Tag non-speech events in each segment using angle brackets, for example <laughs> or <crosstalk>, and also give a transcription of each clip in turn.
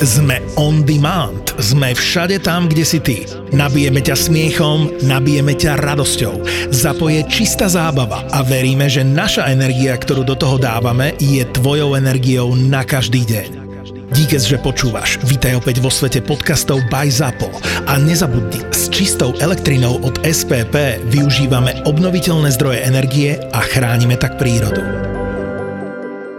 Sme on demand. Sme všade tam, kde si ty. Nabijeme ťa smiechom, nabijeme ťa radosťou. Zapoje čistá zábava a veríme, že naša energia, ktorú do toho dávame, je tvojou energiou na každý deň. Díky, že počúvaš. Vítaj opäť vo svete podcastov by ZAPO. A nezabudni, s čistou elektrinou od SPP využívame obnoviteľné zdroje energie a chránime tak prírodu.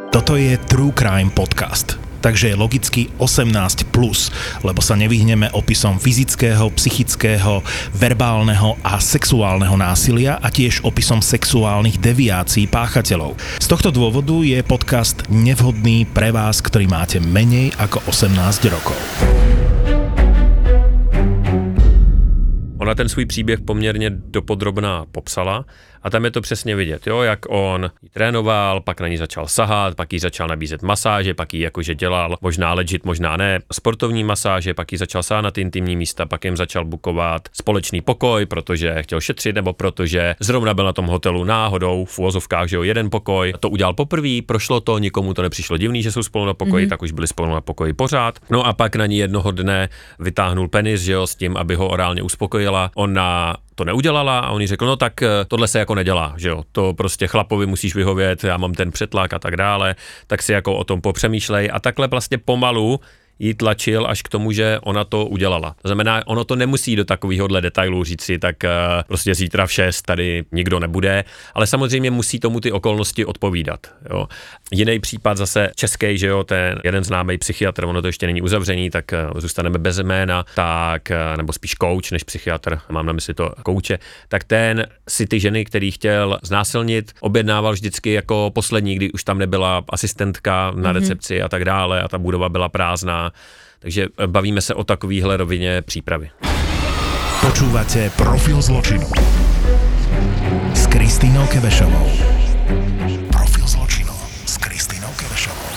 Toto je True Crime Podcast takže je logicky 18+, plus, lebo sa nevyhneme opisom fyzického, psychického, verbálneho a sexuálneho násilia a tiež opisom sexuálnych deviácií páchateľov. Z tohto dôvodu je podcast nevhodný pre vás, ktorý máte menej ako 18 rokov. Ona ten svůj příběh poměrně dopodrobná popsala a tam je to přesně vidět, jo, jak on ji trénoval, pak na ní začal sahat, pak jí začal nabízet masáže, pak jí jakože dělal možná legit, možná ne, sportovní masáže, pak jí začal sáhnat intimní místa, pak jim začal bukovat společný pokoj, protože chtěl šetřit nebo protože zrovna byl na tom hotelu náhodou v úvozovkách, že jo, jeden pokoj. To udělal poprvé, prošlo to, nikomu to nepřišlo divný, že jsou spolu na pokoji, mm-hmm. tak už byli spolu na pokoji pořád. No a pak na ní jednoho dne vytáhnul penis, že jo, s tím, aby ho orálně uspokojila. Ona to neudělala a on jí řekl, no tak eh, tohle se jako nedělá, že jo, to prostě chlapovi musíš vyhovět, já mám ten přetlak a tak dále, tak si jako o tom popřemýšlej a takhle vlastně pomalu ji tlačil až k tomu, že ona to udělala. To znamená, ono to nemusí do takovéhohle detailu říct si, tak uh, prostě zítra v 6 tady nikdo nebude, ale samozřejmě musí tomu ty okolnosti odpovídat. Jo. Jiný případ zase český, že jo, ten jeden známý psychiatr, ono to ještě není uzavřený, tak uh, zůstaneme bez jména, tak, uh, nebo spíš coach než psychiatr, mám na mysli to kouče, tak ten si ty ženy, který chtěl znásilnit, objednával vždycky jako poslední, kdy už tam nebyla asistentka na mm-hmm. recepci a tak dále a ta budova byla prázdná takže eh, bavíme se o takovýhle rovině přípravy. Počúvate Profil zločinu s Kristýnou Kebešovou. Profil zločinu s Kristýnou Kebešovou.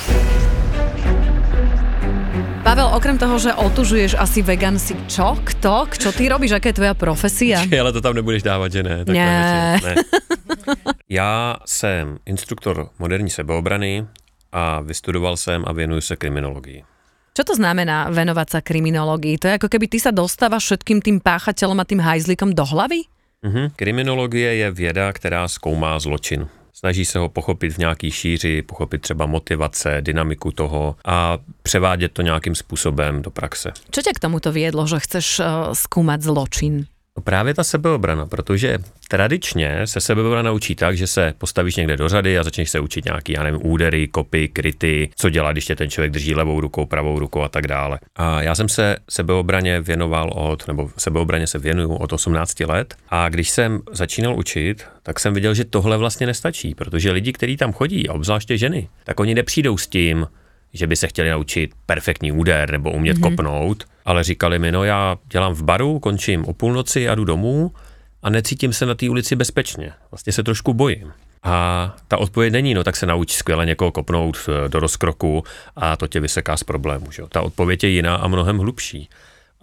Pavel, okrem toho, že otužuješ asi vegan, si čo? Kto? Čo ty robíš? Aká je tvoja profesia? Či, ale to tam nebudeš dávat, že ne? Tak ne. ne. Já jsem instruktor moderní sebeobrany a vystudoval jsem a věnuju se kriminologii. Čo to znamená venovať sa kriminológii? To je ako keby ty sa dostávaš všetkým tým páchateľom a tým hajzlikom do hlavy? Mm-hmm. Kriminologie je věda, která zkoumá zločin. Snaží se ho pochopit v nějaký šíři, pochopit třeba motivace, dynamiku toho a převádět to nějakým způsobem do praxe. Čo tě k tomuto viedlo, že chceš uh, skúmať zločin? Právě ta sebeobrana, protože tradičně se sebeobrana učí tak, že se postavíš někde do řady a začneš se učit nějaký, já nevím, údery, kopy, kryty, co dělá, když tě ten člověk drží levou rukou, pravou rukou a tak dále. A já jsem se sebeobraně věnoval od, nebo sebeobraně se věnuju od 18 let a když jsem začínal učit, tak jsem viděl, že tohle vlastně nestačí, protože lidi, kteří tam chodí, a obzvláště ženy, tak oni nepřijdou s tím, že by se chtěli naučit perfektní úder nebo umět mm-hmm. kopnout, ale říkali mi, no já dělám v baru, končím o půlnoci a jdu domů a necítím se na té ulici bezpečně. Vlastně se trošku bojím. A ta odpověď není, no tak se nauč skvěle někoho kopnout eh, do rozkroku a to tě vyseká z problému. Že? Ta odpověď je jiná a mnohem hlubší.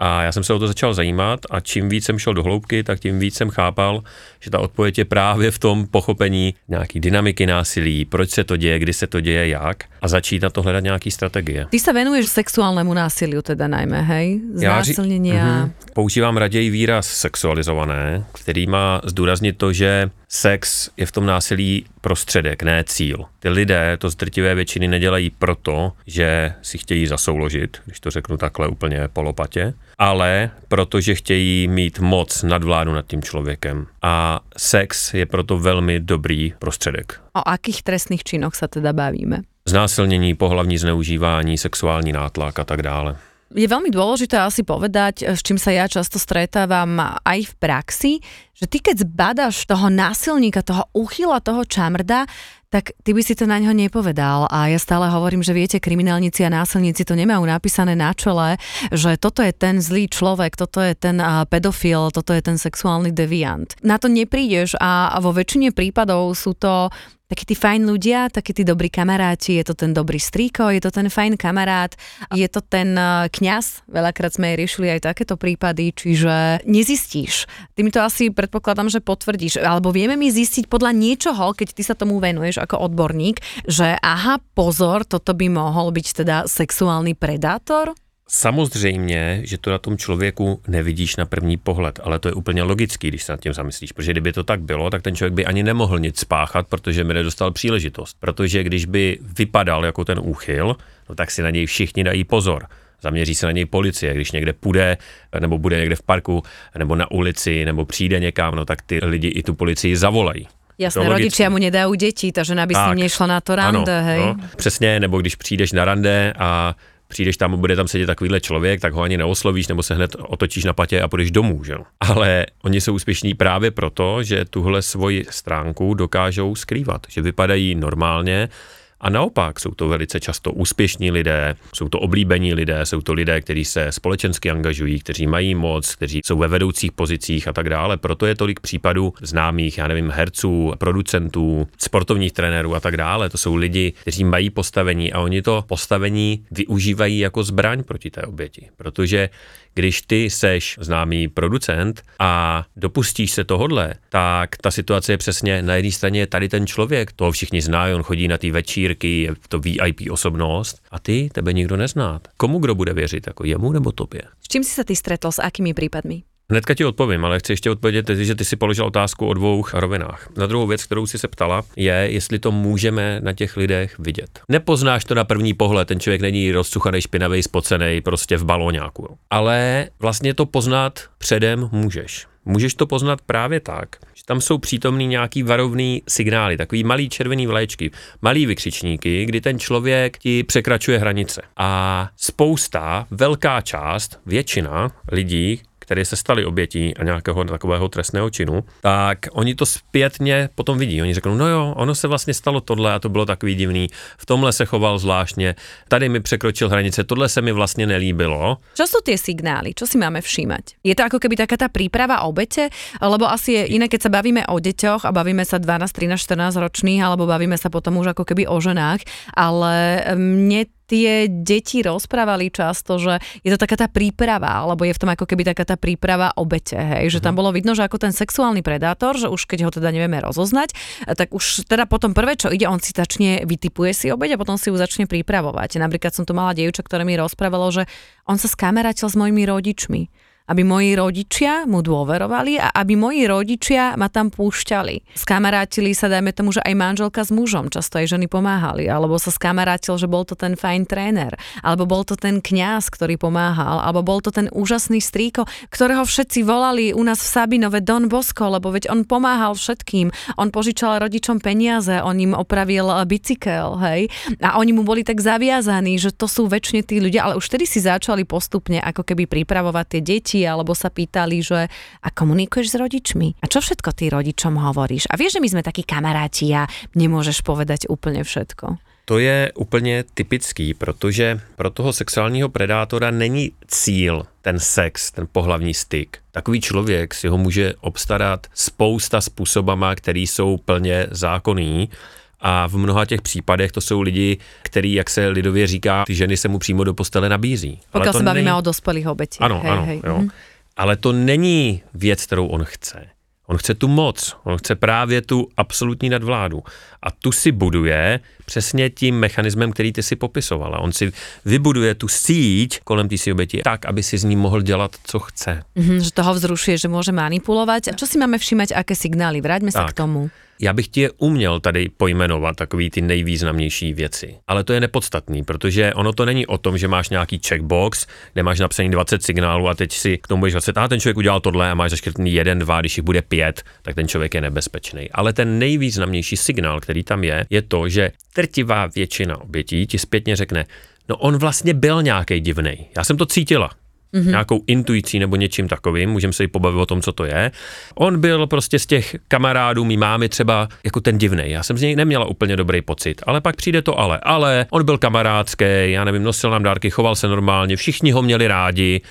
A já jsem se o to začal zajímat a čím víc jsem šel do hloubky, tak tím víc jsem chápal, že ta odpověď je právě v tom pochopení nějaký dynamiky násilí, proč se to děje, kdy se to děje, jak a začít na to hledat nějaký strategie. Ty se venuješ sexuálnému násiliu teda najmä, hej? Znásilnění a... Mm-hmm. Používám raději výraz sexualizované, který má zdůraznit to, že sex je v tom násilí prostředek, ne cíl. Ty lidé to z drtivé většiny nedělají proto, že si chtějí zasouložit, když to řeknu takhle úplně polopatě, ale protože chtějí mít moc nadvládu nad tím člověkem. A sex je proto velmi dobrý prostředek. O akých trestných činoch se teda bavíme? Znásilnění, pohlavní zneužívání, sexuální nátlak a tak dále je veľmi dôležité asi povedať, s čím sa ja často stretávam aj v praxi, že ty keď zbadáš toho násilníka, toho uchyla, toho čamrda, tak ty by si to na ňo nepovedal. A ja stále hovorím, že viete, kriminálnici a násilníci to nemajú napísané na čele, že toto je ten zlý človek, toto je ten pedofil, toto je ten sexuálny deviant. Na to neprídeš a vo väčšine prípadov sú to takí tí fajn ľudia, takí tí dobrí kamaráti, je to ten dobrý strýko, je to ten fajn kamarát, je to ten kňaz, veľakrát sme riešili aj takéto prípady, čiže nezistíš. Ty mi to asi predpokladám, že potvrdíš, alebo vieme mi zistiť podľa niečoho, keď ty sa tomu venuješ ako odborník, že aha, pozor, toto by mohol byť teda sexuálny predátor? Samozřejmě, že to na tom člověku nevidíš na první pohled, ale to je úplně logický, když se nad tím zamyslíš, protože kdyby to tak bylo, tak ten člověk by ani nemohl nic spáchat, protože by nedostal příležitost. Protože když by vypadal jako ten úchyl, no tak si na něj všichni dají pozor zaměří se na něj policie, když někde půjde, nebo bude někde v parku, nebo na ulici, nebo přijde někam, no tak ty lidi i tu policii zavolají. Jasné, rodičia mu nedajú deti, takže aby si nešla na to rande, ano, hej. No, přesně, nebo když přijdeš na rande a přijdeš tam, bude tam sedět takovýhle člověk, tak ho ani neoslovíš, nebo se hned otočíš na patě a půjdeš domů, že? Ale oni jsou úspěšní právě proto, že tuhle svoji stránku dokážou skrývat, že vypadají normálně, a naopak jsou to velice často úspěšní lidé, jsou to oblíbení lidé, jsou to lidé, kteří se společensky angažují, kteří mají moc, kteří jsou ve vedoucích pozicích a tak dále. Proto je tolik případů známých, já nevím, herců, producentů, sportovních trenérů a tak dále. To jsou lidi, kteří mají postavení a oni to postavení využívají jako zbraň proti té oběti. Protože když ty seš známý producent a dopustíš se tohodle, tak ta situace je přesně na jedné straně tady ten člověk, toho všichni znají, on chodí na ty večírky, je to VIP osobnost a ty, tebe nikdo nezná. Komu kdo bude věřit, jako jemu nebo tobě? S čím si se ty stretl, s akými případmi? Hnedka ti odpovím, ale chci ještě odpovědět, že ty si položil otázku o dvou rovinách. Na druhou věc, kterou si se ptala, je, jestli to můžeme na těch lidech vidět. Nepoznáš to na první pohled, ten člověk není rozcuchaný, špinavý, spocený, prostě v balóňáku. Ale vlastně to poznat předem můžeš. Můžeš to poznat právě tak, že tam jsou přítomný nějaký varovný signály, takový malý červený vlaječky, malý vykřičníky, kdy ten člověk ti překračuje hranice. A spousta, velká část, většina lidí, které se staly obětí a nějakého takového trestného činu, tak oni to zpětně potom vidí. Oni řeknou, no jo, ono se vlastně stalo tohle a to bylo takový divný, v tomhle se choval zvláštně, tady mi překročil hranice, tohle se mi vlastně nelíbilo. Co jsou ty signály? Co si máme všímať? Je to jako keby taká ta príprava obete, lebo asi je iné, keď sa bavíme o deťoch a bavíme sa 12, 13, 14 ročných, alebo bavíme sa potom už ako keby o ženách, ale mne tie deti rozprávali často, že je to taká tá príprava, alebo je v tom ako keby taká tá príprava obete, hej, že tam mhm. bolo vidno, že ako ten sexuálny predátor, že už keď ho teda nevieme rozoznať, tak už teda potom prvé, čo ide, on si začne, vytipuje si obeť a potom si ju začne pripravovať. Napríklad som tu mala dievča, ktoré mi rozprávalo, že on sa skamerátil s mojimi rodičmi aby moji rodičia mu dôverovali a aby moji rodičia ma tam púšťali. Skamarátili sa, dajme tomu, že aj manželka s mužom, často aj ženy pomáhali, alebo sa skamarátil, že bol to ten fajn tréner, alebo bol to ten kňaz, ktorý pomáhal, alebo bol to ten úžasný strýko, ktorého všetci volali u nás v Sabinove Don Bosco, lebo veď on pomáhal všetkým. On požičal rodičom peniaze, on im opravil bicykel, hej, a oni mu boli tak zaviazaní, že to sú väčšine tí ľudia, ale už vtedy si začali postupne ako keby pripravovať tie deti alebo sa pýtali, že a komunikuješ s rodičmi? A čo všetko ty rodičom hovoríš? A vieš, že my sme takí kamaráti a nemôžeš povedať úplne všetko. To je úplně typický, protože pro toho sexuálního predátora není cíl ten sex, ten pohlavní styk. Takový člověk si ho může obstarat spousta způsobama, který jsou plně zákonný a v mnoha těch případech to jsou lidi, který, jak se lidově říká, ty ženy se mu přímo do postele nabízí. Pokud se bavíme není... o dospělých obětí. Ano, hej, ano, hej. Jo. Mm. Ale to není věc, kterou on chce. On chce tu moc, on chce právě tu absolutní nadvládu. A tu si buduje přesně tím mechanismem, který ty si popisovala. On si vybuduje tu síť kolem té si oběti tak, aby si z ní mohl dělat, co chce. Mm-hmm, že toho vzrušuje, že může manipulovat. A čo si máme všímať, aké signály? Vraťme se k tomu. Já bych ti je uměl tady pojmenovat takový ty nejvýznamnější věci, ale to je nepodstatný, protože ono to není o tom, že máš nějaký checkbox, kde máš napsaný 20 signálů a teď si k tomu budeš 20, a ten člověk udělal tohle a máš zaškrtný jeden, dva, když jich bude pět, tak ten člověk je nebezpečný. Ale ten nejvýznamnější signál, který tam je, je to, že trtivá většina obětí ti zpětně řekne, no on vlastně byl nějaký divný. Já jsem to cítila mm-hmm. nějakou intuicí nebo něčím takovým, můžeme se i pobavit o tom, co to je. On byl prostě z těch kamarádů, mý mámy třeba jako ten divný. Já jsem z něj neměla úplně dobrý pocit, ale pak přijde to ale. Ale on byl kamarádský, já nevím, nosil nám dárky, choval se normálně, všichni ho měli rádi,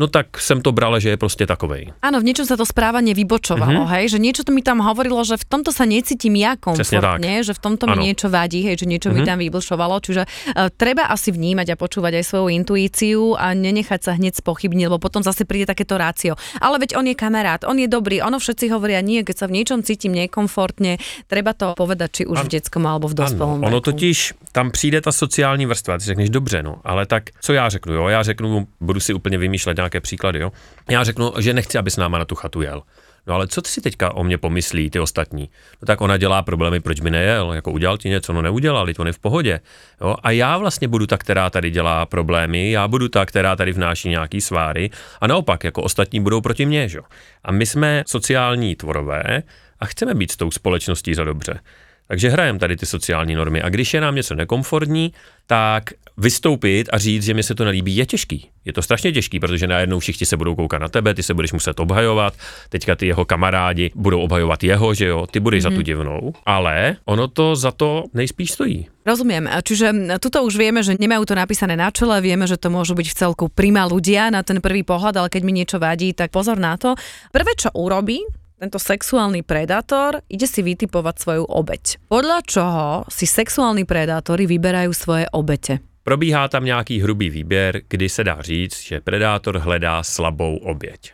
no tak jsem to brala, že je prostě takovej. Áno, v niečom sa to správanie vybočovalo, mm-hmm. hej, že niečo to mi tam hovorilo, že v tomto sa necítim ja komfortne, že v tomto mi Áno. niečo vadí, hej, že niečo mm-hmm. mi tam vyblšovalo, čiže uh, treba asi vnímať a počúvať aj svoju intuíciu a nenechať sa hneď spochybniť, lebo potom zase príde takéto rácio. Ale veď on je kamarát, on je dobrý, ono všetci hovoria nie, keď sa v niečom cítim nekomfortne, treba to povedať či už v detskom alebo v dospelom Ano, ono totiž, tam přijde ta sociální vrstva, ty řekneš dobře, no, ale tak co já řeknu, jo, já řeknu, budu si úplně vymýšlet nějaké příklady, jo, já řeknu, že nechci, aby s náma na tu chatu jel. No ale co ty si teďka o mě pomyslí, ty ostatní? No tak ona dělá problémy, proč by nejel, jako udělal ti něco, no neudělal, on je v pohodě. Jo? A já vlastně budu ta, která tady dělá problémy, já budu ta, která tady vnáší nějaký sváry a naopak, jako ostatní budou proti mně, že? A my jsme sociální tvorové a chceme být s tou společností za dobře. Takže hrajeme tady ty sociální normy. A když je nám něco nekomfortní, tak vystoupit a říct, že mi se to nelíbí, je těžký. Je to strašně těžký, protože najednou všichni se budou koukat na tebe, ty se budeš muset obhajovat, teďka ty jeho kamarádi budou obhajovat jeho, že jo, ty budeš mm-hmm. za tu divnou, ale ono to za to nejspíš stojí. Rozumiem. Čiže tuto už vieme, že nemajú to napísané na čele, vieme, že to môžu byť v celku prima ľudia na ten prvý pohľad, ale keď mi niečo vadí, tak pozor na to. Prvé, čo urobí, tento sexuálny predátor ide si vytipovať svoju obeď. Podľa čoho si sexuálni predátori vyberajú svoje obete? Probíhá tam nějaký hrubý výběr, kdy se dá říct, že predátor hledá slabou oběť.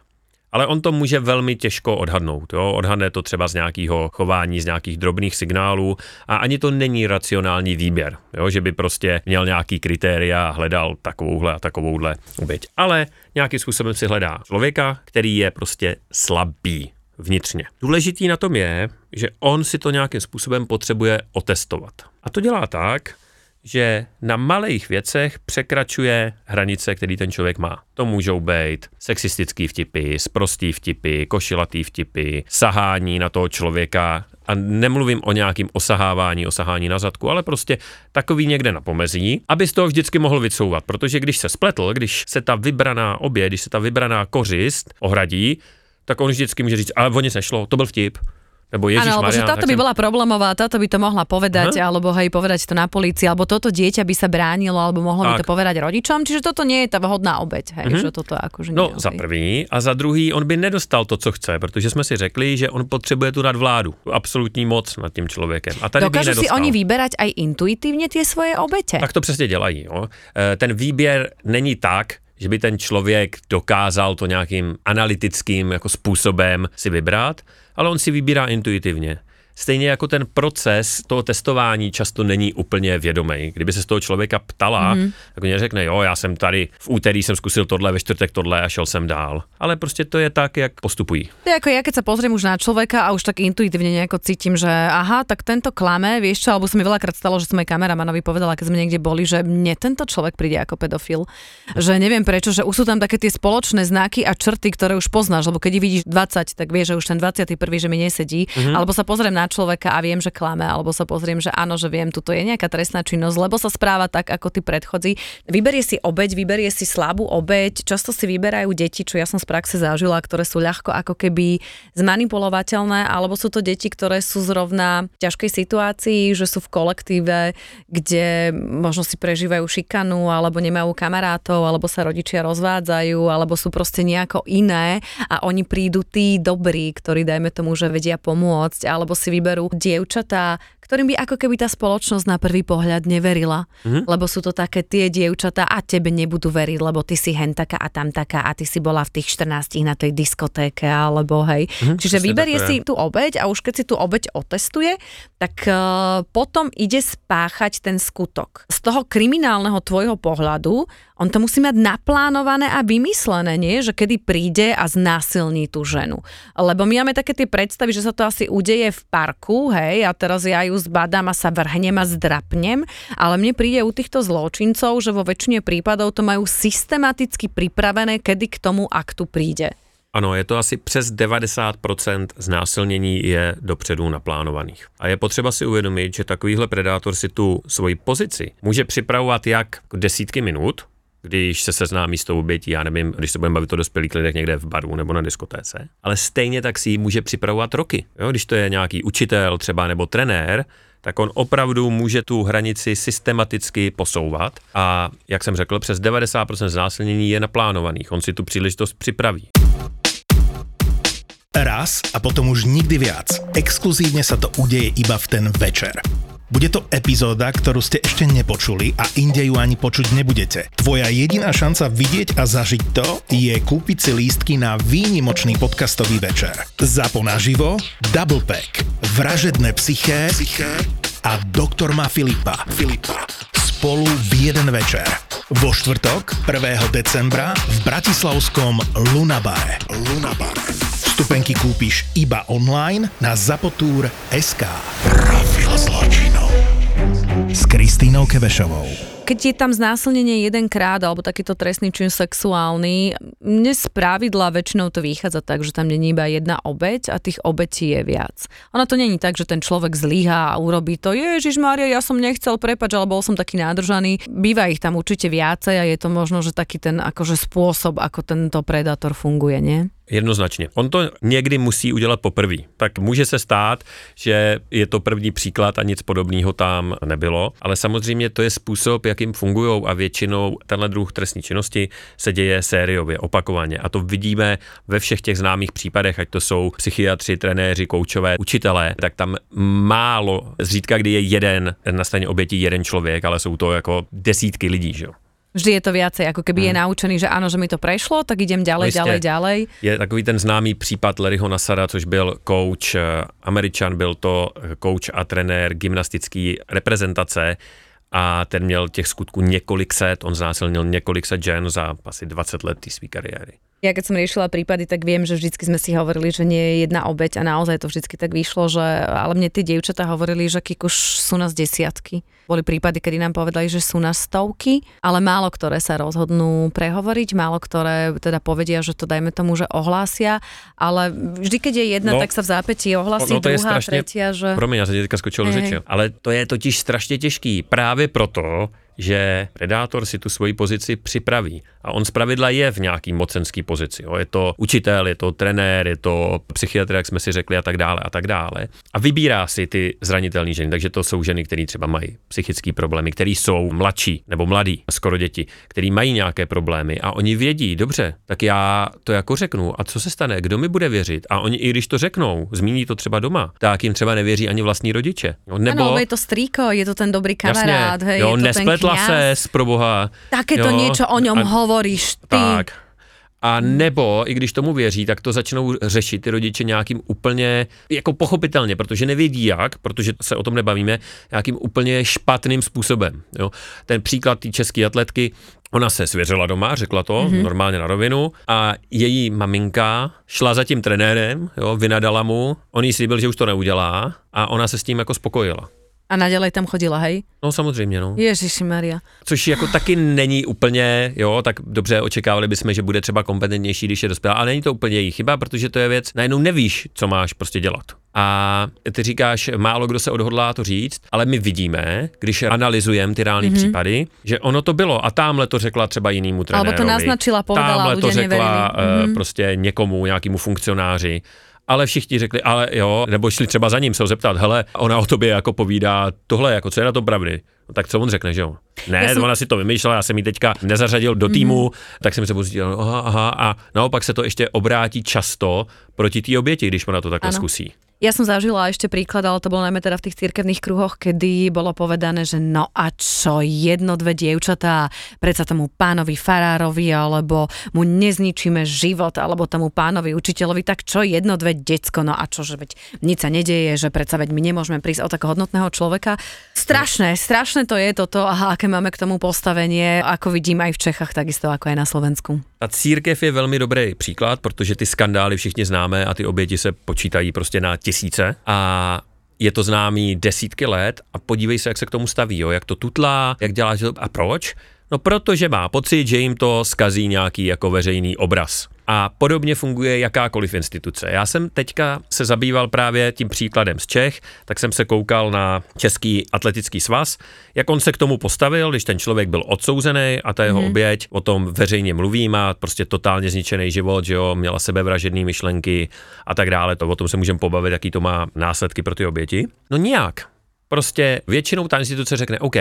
Ale on to může velmi těžko odhadnout. Jo? Odhadne to třeba z nějakého chování, z nějakých drobných signálů a ani to není racionální výběr, jo? že by prostě měl nějaký kritéria a hledal takovouhle a takovouhle oběť. Ale nějakým způsobem si hledá člověka, který je prostě slabý vnitřně. Důležitý na tom je, že on si to nějakým způsobem potřebuje otestovat. A to dělá tak, že na malých věcech překračuje hranice, který ten člověk má. To můžou být sexistický vtipy, sprostý vtipy, košilatý vtipy, sahání na toho člověka a nemluvím o nějakým osahávání, osahání na zadku, ale prostě takový někde na pomezí, aby z toho vždycky mohl vycouvat, protože když se spletl, když se ta vybraná obě, když se ta vybraná kořist ohradí, tak on vždycky může říct, ale o nic nešlo, to byl vtip. Nebo Ježiš Áno, alebo že Maria, táto by bola problémová, táto by to mohla povedať, Aha. alebo hej, povedať to na polícii, alebo toto dieťa by sa bránilo, alebo mohlo by to Tak. povedať rodičom, čiže toto nie je tá vhodná obeď, hej, že toto akože No, za první a za druhý, on by nedostal to, co chce, protože jsme si řekli, že on potřebuje tu nadvládu, absolutní moc nad tím člověkem. A tady Dokážu si oni vyberať aj intuitívne tie svoje obete? Tak to přesně dělají. Jo. E, Ten výběr není tak, že by ten člověk dokázal to nějakým analytickým jako způsobem si vybrat, ale on si vybírá intuitivně. Stejně jako ten proces toho testování často není úplně vědomý. Kdyby se z toho člověka ptala, mm. tak on řekne, jo, já jsem tady v úterý jsem zkusil tohle, ve čtvrtek tohle a šel jsem dál. Ale prostě to je tak, jak postupují. To je ako ja, keď sa pozriem už na človeka a už tak intuitívne nejako cítim, že aha, tak tento klame, vieš čo, alebo sa mi veľakrát stalo, že som aj kameramanovi povedala, keď sme niekde boli, že mne tento človek príde ako pedofil. Že neviem prečo, že už sú tam také tie spoločné znaky a črty, ktoré už poznáš, lebo keď ich vidíš 20, tak vieš, že už ten 21. že mi nesedí, mm-hmm. alebo sa pozriem na človeka a viem, že klame, alebo sa pozriem, že áno, že viem, tuto je nejaká trestná činnosť, lebo sa správa tak, ako tí predchodzi. Vyberie si obeď, vyberie si slabú obeď, často si vyberajú deti, čo ja som z praxe zažila, ktoré sú ľahko ako keby zmanipulovateľné, alebo sú to deti, ktoré sú zrovna v ťažkej situácii, že sú v kolektíve, kde možno si prežívajú šikanu, alebo nemajú kamarátov, alebo sa rodičia rozvádzajú, alebo sú proste nejako iné a oni prídu tí dobrí, ktorí dajme tomu, že vedia pomôcť, alebo si vyberú dievčatá, ktorým by ako keby tá spoločnosť na prvý pohľad neverila, mm-hmm. lebo sú to také tie dievčatá a tebe nebudú veriť, lebo ty si hen taká a tam taká a ty si bola v tých 14 na tej diskotéke, alebo hej. Mm-hmm, Čiže vyberie si tú obeď a už keď si tú obeď otestuje, tak uh, potom ide spáchať ten skutok. Z toho kriminálneho tvojho pohľadu on to musí mať naplánované a vymyslené, nie? Že kedy príde a znásilní tú ženu. Lebo my máme také tie predstavy, že sa to asi udeje v parku, hej, a teraz ja ju zbadám a sa vrhnem a zdrapnem, ale mne príde u týchto zločincov, že vo väčšine prípadov to majú systematicky pripravené, kedy k tomu aktu príde. Ano, je to asi přes 90% znásilnění je dopředu naplánovaných. A je potřeba si uvědomit, že takovýhle predátor si tu svoji pozici může připravovat jak desítky minut, když se seznámí s tou obětí, já nevím, když se budeme bavit o dospělých lidech někde v baru nebo na diskotéce, ale stejně tak si ji může připravovat roky. Jo? Když to je nějaký učitel třeba nebo trenér, tak on opravdu může tu hranici systematicky posouvat a jak jsem řekl, přes 90% znásilnění je naplánovaných. On si tu příležitost připraví. Raz a potom už nikdy viac. Exkluzívne sa to udeje iba v ten večer. Bude to epizóda, ktorú ste ešte nepočuli a inde ju ani počuť nebudete. Tvoja jediná šanca vidieť a zažiť to je kúpiť si lístky na výnimočný podcastový večer. Zapo naživo, Double Pack, Vražedné psyché, psyché a Doktor má Filipa. Filipa. Spolu v jeden večer. Vo štvrtok 1. decembra v Bratislavskom Lunabare. Lunabare. Vstupenky kúpiš iba online na zapotur.sk. Profil zločinov s Kristínou Kevešovou keď je tam znásilnenie jedenkrát alebo takýto trestný čin sexuálny, mne z pravidla väčšinou to vychádza tak, že tam není iba jedna obeď a tých obetí je viac. Ono to není tak, že ten človek zlyhá a urobí to, Ježiš Mária, ja som nechcel prepač, ale bol som taký nádržaný. Býva ich tam určite viacej a je to možno, že taký ten akože spôsob, ako tento predátor funguje, nie? Jednoznačně. On to někdy musí udělat poprvé. Tak může se stát, že je to první příklad a nic podobného tam nebylo, ale samozřejmě to je způsob, jakým fungují a většinou tenhle druh trestní činnosti se děje sériově, opakovaně. A to vidíme ve všech těch známých případech, ať to jsou psychiatři, trenéři, koučové, učitelé, tak tam málo, zřídka kdy je jeden na straně obětí jeden člověk, ale jsou to jako desítky lidí, že jo. Vždy je to viacej, ako keby hmm. je naučený, že áno, že mi to prešlo, tak idem ďalej, Listě. ďalej, ďalej. Je takový ten známý případ Larryho Nasara, což byl coach, eh, američan, byl to coach a trenér gymnastický reprezentace a ten měl těch skutků několik set, on znásilnil několik set žen za asi 20 let té své kariéry. Ja keď som riešila prípady, tak viem, že vždycky sme si hovorili, že nie je jedna obeď a naozaj to vždycky tak vyšlo, že ale mne tie dievčatá hovorili, že kikuš sú nás desiatky. Boli prípady, kedy nám povedali, že sú nás stovky, ale málo ktoré sa rozhodnú prehovoriť, málo ktoré teda povedia, že to dajme tomu, že ohlásia, ale vždy, keď je jedna, no, tak sa v zápätí ohlasí no, no druhá, strašně, tretia, že... Promiň, ja sa teďka skočil do řeči, ale to je totiž strašně těžký. Právě proto, že predátor si tu svoji pozici připraví. A on zpravidla je v nějaký mocenský pozici. Jo. Je to učitel, je to trenér, je to psychiatr, jak jsme si řekli, a tak dále, a tak dále. A vybírá si ty zranitelné ženy. Takže to jsou ženy, které třeba mají psychické problémy, které jsou mladší nebo mladí, skoro děti, který mají nějaké problémy a oni vědí, dobře, tak já to jako řeknu. A co se stane? Kdo mi bude věřit? A oni i když to řeknou, zmíní to třeba doma, tak jim třeba nevěří ani vlastní rodiče. No, nebo ano, je to strýko, je to ten dobrý kamarád, hej, jo, je to ten Nespletla z proboha. Takéto niečo o ňom a, hovoríš ty. Tak. A nebo, i když tomu věří, tak to začnou řešit ty rodiče nějakým úplně, jako pochopitelně, protože nevědí jak, protože se o tom nebavíme, nějakým úplně špatným způsobem. Jo. Ten příklad té české atletky, ona se svěřila doma, řekla to mm-hmm. normálně na rovinu a její maminka šla za tím trenérem, jo, vynadala mu, on jí slíbil, že už to neudělá a ona se s tím jako spokojila. A nadělej tam chodila, hej? No samozřejmě, no. Ježiši Maria. Což jako taky není úplně, jo, tak dobře očekávali bychom, že bude třeba kompetentnější, když je dospělá, ale není to úplně její chyba, protože to je věc, najednou nevíš, co máš prostě dělat. A ty říkáš, málo kdo se odhodlá to říct, ale my vidíme, když analyzujeme ty reální mm-hmm. případy, že ono to bylo a tamhle to řekla třeba jinému trenérovi. Alebo to naznačila, povedala, tamhle to řekla uh, prostě někomu, nějakému funkcionáři ale všichni řekli, ale jo, nebo šli třeba za ním se ho zeptat, hele, ona o tobě jako povídá tohle, jako co je na to pravdy. No, tak co on řekne, že jo? Ne, jsem... ona si to vymýšlela, já jsem ji teďka nezařadil do týmu, mm-hmm. tak jsem se pozděl, aha, aha, a naopak se to ještě obrátí často proti té oběti, když ona to takhle ano. zkusí. Ja som zažila ešte príklad, ale to bolo najmä teda v tých cirkevných kruhoch, kedy bolo povedané, že no a čo, jedno, dve dievčatá, predsa tomu pánovi farárovi, alebo mu nezničíme život, alebo tomu pánovi učiteľovi, tak čo, jedno, dve decko, no a čo, že veď nič sa nedeje, že predsa veď my nemôžeme prísť o takého hodnotného človeka. Strašné, strašné to je toto, aha, aké máme k tomu postavenie, ako vidím aj v Čechách, takisto ako aj na Slovensku. A církev je velmi dobrý příklad, protože ty skandály všichni známe a ty oběti se počítají prostě na tisíce a je to známý desítky let a podívej se, jak se k tomu staví, jo, jak to tutlá, jak dělá, a proč? No protože má pocit, že jim to skazí nějaký jako veřejný obraz. A podobně funguje jakákoliv instituce. Já jsem teďka se zabýval právě tím příkladem z Čech, tak jsem se koukal na Český atletický svaz, jak on se k tomu postavil, když ten člověk byl odsouzený a ta jeho mm. oběť o tom veřejně mluví, má prostě totálně zničený život, že jo, měla sebevražedné myšlenky a tak dále. To o tom se můžeme pobavit, jaký to má následky pro ty oběti. No nijak Prostě většinou ta instituce řekne, OK,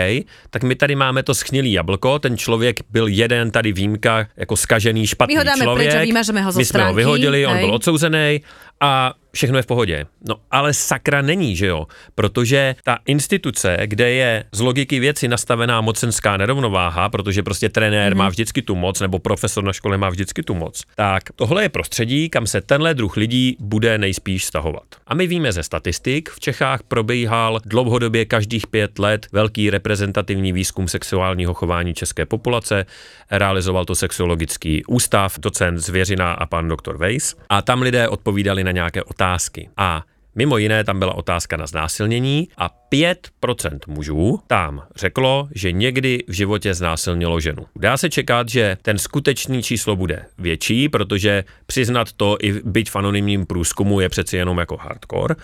tak my tady máme to schnilý jablko, ten člověk byl jeden tady výjimka, jako skažený, špatný My ho dáme člověk. preč a ho my jsme ho vyhodili, on hej. byl odsouzený a všechno je v pohodě. No ale sakra není, že jo? Protože ta instituce, kde je z logiky věci nastavená mocenská nerovnováha, protože prostě trenér Mhm. mm-hmm. má vždycky tu moc, nebo profesor na škole má vždycky tu moc, tak tohle je prostředí, kam se tenhle druh lidí bude nejspíš stahovat. A my víme ze statistik, v Čechách probíhal dlouhodobě každých pět let velký reprezentativní výzkum sexuálního chování české populace, realizoval to sexuologický ústav, docent Zvěřina a pan doktor Weiss. A tam lidé odpovídali na nějaké otázky. A Mimo jiné tam byla otázka na znásilnění a 5% mužů tam řeklo, že někdy v životě znásilnilo ženu. Dá se čekat, že ten skutečný číslo bude větší, protože přiznat to i byť v anonymním průzkumu je přeci jenom jako hardcore,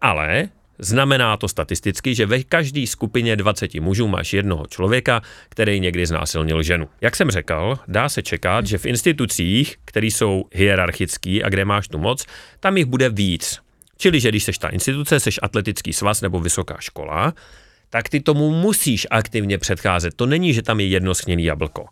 ale Znamená to statisticky, že ve každé skupině 20 mužů máš jednoho člověka, který někdy znásilnil ženu. Jak jsem řekl, dá se čekat, že v institucích, které jsou hierarchický a kde máš tu moc, tam jich bude víc. Čili, že když seš ta instituce, seš atletický svaz nebo vysoká škola, tak ty tomu musíš aktivně předcházet. To není, že tam je jedno schněný jablko.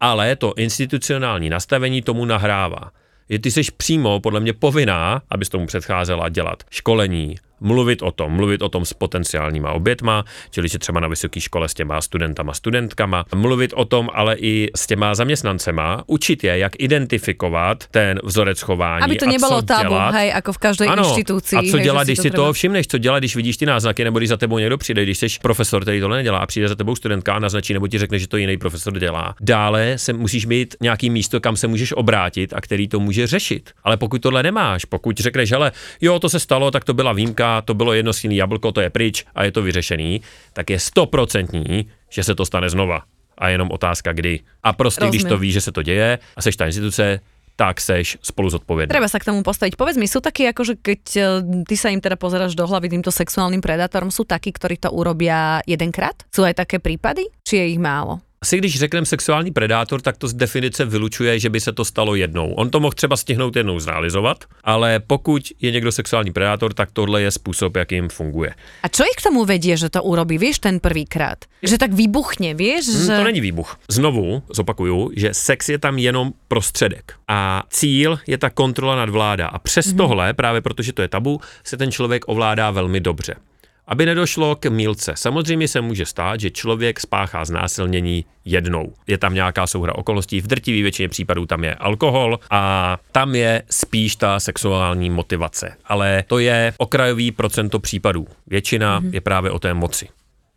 Ale to institucionální nastavení tomu nahrává. Je ty seš přímo, podle mě, povinná, abys tomu předcházela dělat školení, mluvit o tom, mluvit o tom s potenciálníma obětma, čili že třeba na vysoké škole s těma studentama, studentkama, mluvit o tom ale i s těma zaměstnancema, učit je, jak identifikovat ten vzorec chování Aby to co tabu, dělat. hej, ako v každej Ano, inštitúcii. a co hej, dělat, že když to si treba- toho všimneš, co dělat, když vidíš ty náznaky, nebo když za tebou někdo přijde, když jsi profesor, který tohle nedělá a přijde za tebou studentka a naznačí, nebo ti řekne, že to jiný profesor dělá. Dále se musíš mít nějaký místo, kam se můžeš obrátit a který to může řešit. Ale pokud tohle nemáš, pokud řekneš, hele, jo, to se stalo, tak to byla výjimka, to bylo jedno stíný jablko, to je pryč a je to vyřešený, tak je stoprocentní, že se to stane znova. A jenom otázka kdy. A prostě, když Rozumiem. to víš, že se to děje a seš ta instituce, tak seš spolu zodpovědný. Treba sa k tomu postaviť. Povedz mi, sú takí, akože keď e, ty sa im teda pozeráš do hlavy týmto sexuálnym predátorom, sú takí, ktorí to urobia jedenkrát? Sú aj také prípady? Či je ich málo? Asi když řekneme sexuální predátor, tak to z definice vylučuje, že by se to stalo jednou. On to mohl třeba stihnout jednou zrealizovat, ale pokud je někdo sexuální predátor, tak tohle je způsob, jakým funguje. A čo ich k tomu vedie, že to urobí, vieš, ten prvýkrát? Že tak vybuchne, vieš? Hmm, že... To není výbuch. Znovu zopakuju, že sex je tam jenom prostředek. A cíl je ta kontrola nad vláda. A přes mm-hmm. tohle, právě protože to je tabu, se ten člověk ovládá velmi dobře. Aby nedošlo k mílce. Samozřejmě se může stát, že člověk spáchá znásilnění jednou. Je tam nějaká souhra okolností, v drtivé většině případů tam je alkohol a tam je spíš ta sexuální motivace. Ale to je okrajový procento případů. Většina mm-hmm. je právě o té moci.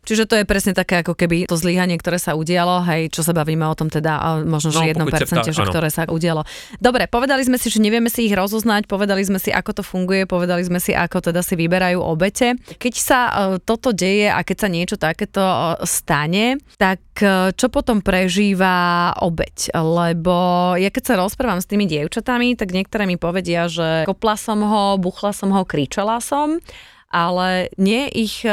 Čiže to je presne také ako keby to zlyhanie, ktoré sa udialo, hej, čo sa bavíme o tom teda, a možno, že No, 1%, pokud sa ptá- že áno. ktoré sa udialo. Dobre, povedali sme si, že nevieme si ich rozoznať, povedali sme si, ako to funguje, povedali sme si, ako teda si vyberajú obete. Keď sa e, toto deje a keď sa niečo takéto e, stane, tak e, čo potom prežíva obeť? Lebo ja keď sa rozprávam s tými dievčatami, tak niektoré mi povedia, že kopla som ho, buchla som ho, kričala som ale nie ich e,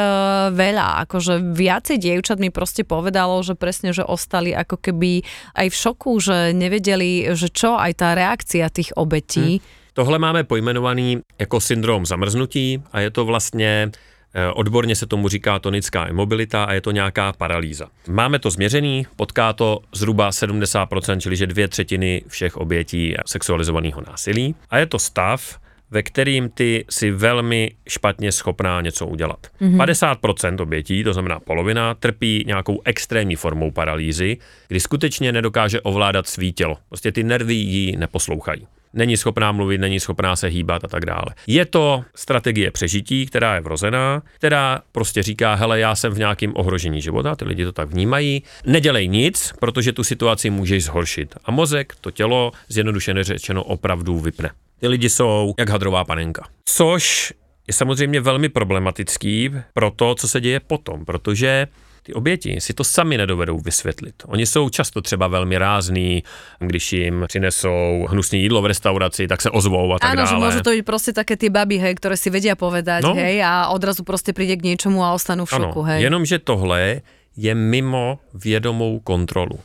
veľa, akože viacej dievčat mi proste povedalo, že presne, že ostali ako keby aj v šoku, že nevedeli, že čo, aj tá reakcia tých obetí. Hmm. Tohle máme pojmenovaný jako syndrom zamrznutí a je to vlastně eh, Odborně se tomu říká tonická imobilita a je to nějaká paralýza. Máme to změřený, potká to zhruba 70%, čili že dvě třetiny všech obětí sexualizovaného násilí. A je to stav, ve kterým ty si velmi špatně schopná něco udělat. Mm-hmm. 50% obětí, to znamená polovina, trpí nějakou extrémní formou paralýzy, kdy skutečně nedokáže ovládat svý tělo. Prostě ty nervy jí neposlouchají. Není schopná mluvit, není schopná se hýbat a tak dále. Je to strategie přežití, která je vrozená, která prostě říká, hele, já jsem v nějakém ohrožení života, ty lidi to tak vnímají, nedělej nic, protože tu situaci můžeš zhoršit. A mozek, to tělo, zjednodušeně řečeno, opravdu vypne. Ty lidi jsou jak hadrová panenka. Což je samozřejmě velmi problematický pro to, co se děje potom, protože ty oběti si to sami nedovedou vysvětlit. Oni jsou často třeba velmi rázní, když jim přinesou hnusné jídlo v restauraci, tak se ozvou a tak Áno, dále. že môžu to byť proste také tie baby, hej, ktoré si vedia povedať, No. hej, a odrazu proste príde k niečomu a ostanú v šoku, ano, hej. jenomže tohle je mimo vědomou kontrolu.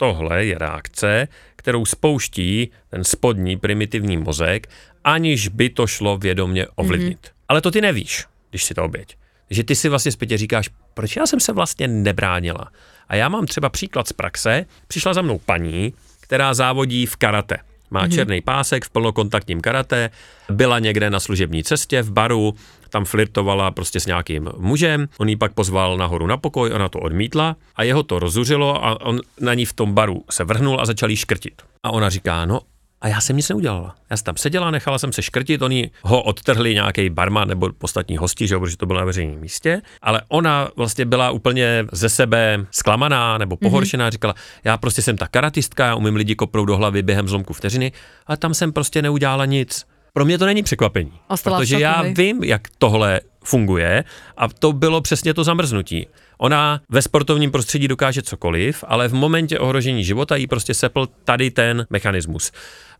Tohle je reakce, kterou spouští ten spodní primitivní mozek, aniž by to šlo vědomě ovlivnit. Mhm. Mm-hmm. Ale to ty nevíš, když si to oběť. Že ty si vlastně zpětě říkáš, proč já jsem se vlastně nebránila. A já mám třeba příklad z praxe. Přišla za mnou paní, která závodí v karate. Má mm-hmm. černý pásek v plnokontaktním karate, byla někde na služební cestě v baru, tam flirtovala prostě s nějakým mužem, on ji pak pozval nahoru na pokoj, ona to odmítla a jeho to rozuřilo a on na ní v tom baru se vrhnul a začal jí škrtit. A ona říká, no a já jsem nic neudělala. Já jsem tam seděla, nechala jsem se škrtit, oni ho odtrhli nějaký barman nebo ostatní hosti, že protože to bylo na veřejném místě, ale ona vlastně byla úplně ze sebe zklamaná nebo mhm. pohoršená, mm-hmm. říkala, já prostě jsem ta karatistka, já umím lidi kopnout do hlavy během zlomku vteřiny, a tam jsem prostě neudělala nic. Pro mě to není překvapení, Ostala protože já vím, jak tohle funguje a to bylo přesně to zamrznutí. Ona ve sportovním prostředí dokáže cokoliv, ale v momentě ohrožení života jí prostě sepl tady ten mechanismus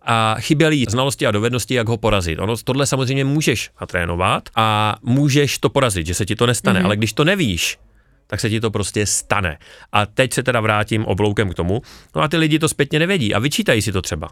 a chyběly jí znalosti a dovednosti, jak ho porazit. Ono tohle samozřejmě můžeš natrénovat a můžeš to porazit, že se ti to nestane, mm-hmm. ale když to nevíš, tak se ti to prostě stane. A teď se teda vrátím obloukem k tomu. No a ty lidi to zpětně nevědí a vyčítají si to třeba.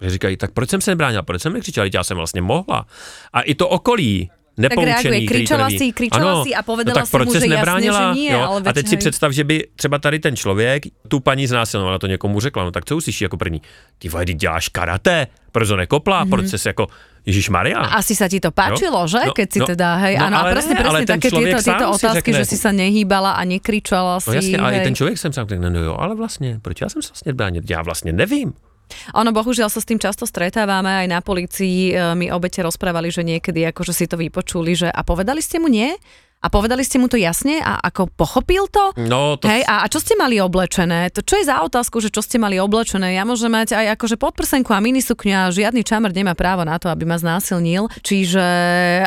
Že říkají, tak proč jsem se nebránila, proč jsem nekřičela, já jsem vlastně mohla. A i to okolí nepoučený, tak reaguje, kričala si, kričala ano, si a povedala no tak si proč mu, že nebránila, jasně, že nie, jo? ale A teď si představ, že by třeba tady ten člověk tu paní znásilnovala, to někomu řekla, no tak co uslyší jako první? Ty ty děláš karate, proč to nekopla, mm-hmm. proč jsi jako Ježiš Maria. Asi sa ti to páčilo, jo? že? No, Keď si no, teda, hej, no, áno, a presne, ne, presne také tieto, tieto otázky, řekne, že si sa nehýbala a nekričala si. No jasne, ale ten člověk jsem sám řekne, no jo, ale vlastně, proč já jsem se vlastně bránil? Já vlastně nevím. Ono, bohužiaľ sa s tým často stretávame, aj na policii e, mi obete rozprávali, že niekedy akože si to vypočuli, že a povedali ste mu nie? A povedali ste mu to jasne a ako pochopil to? No, to... Hej, a, a čo ste mali oblečené? To čo je za otázku, že čo ste mali oblečené? Ja môžem mať aj akože podprsenku a minisukňu a žiadny čamr nemá právo na to, aby ma znásilnil. Čiže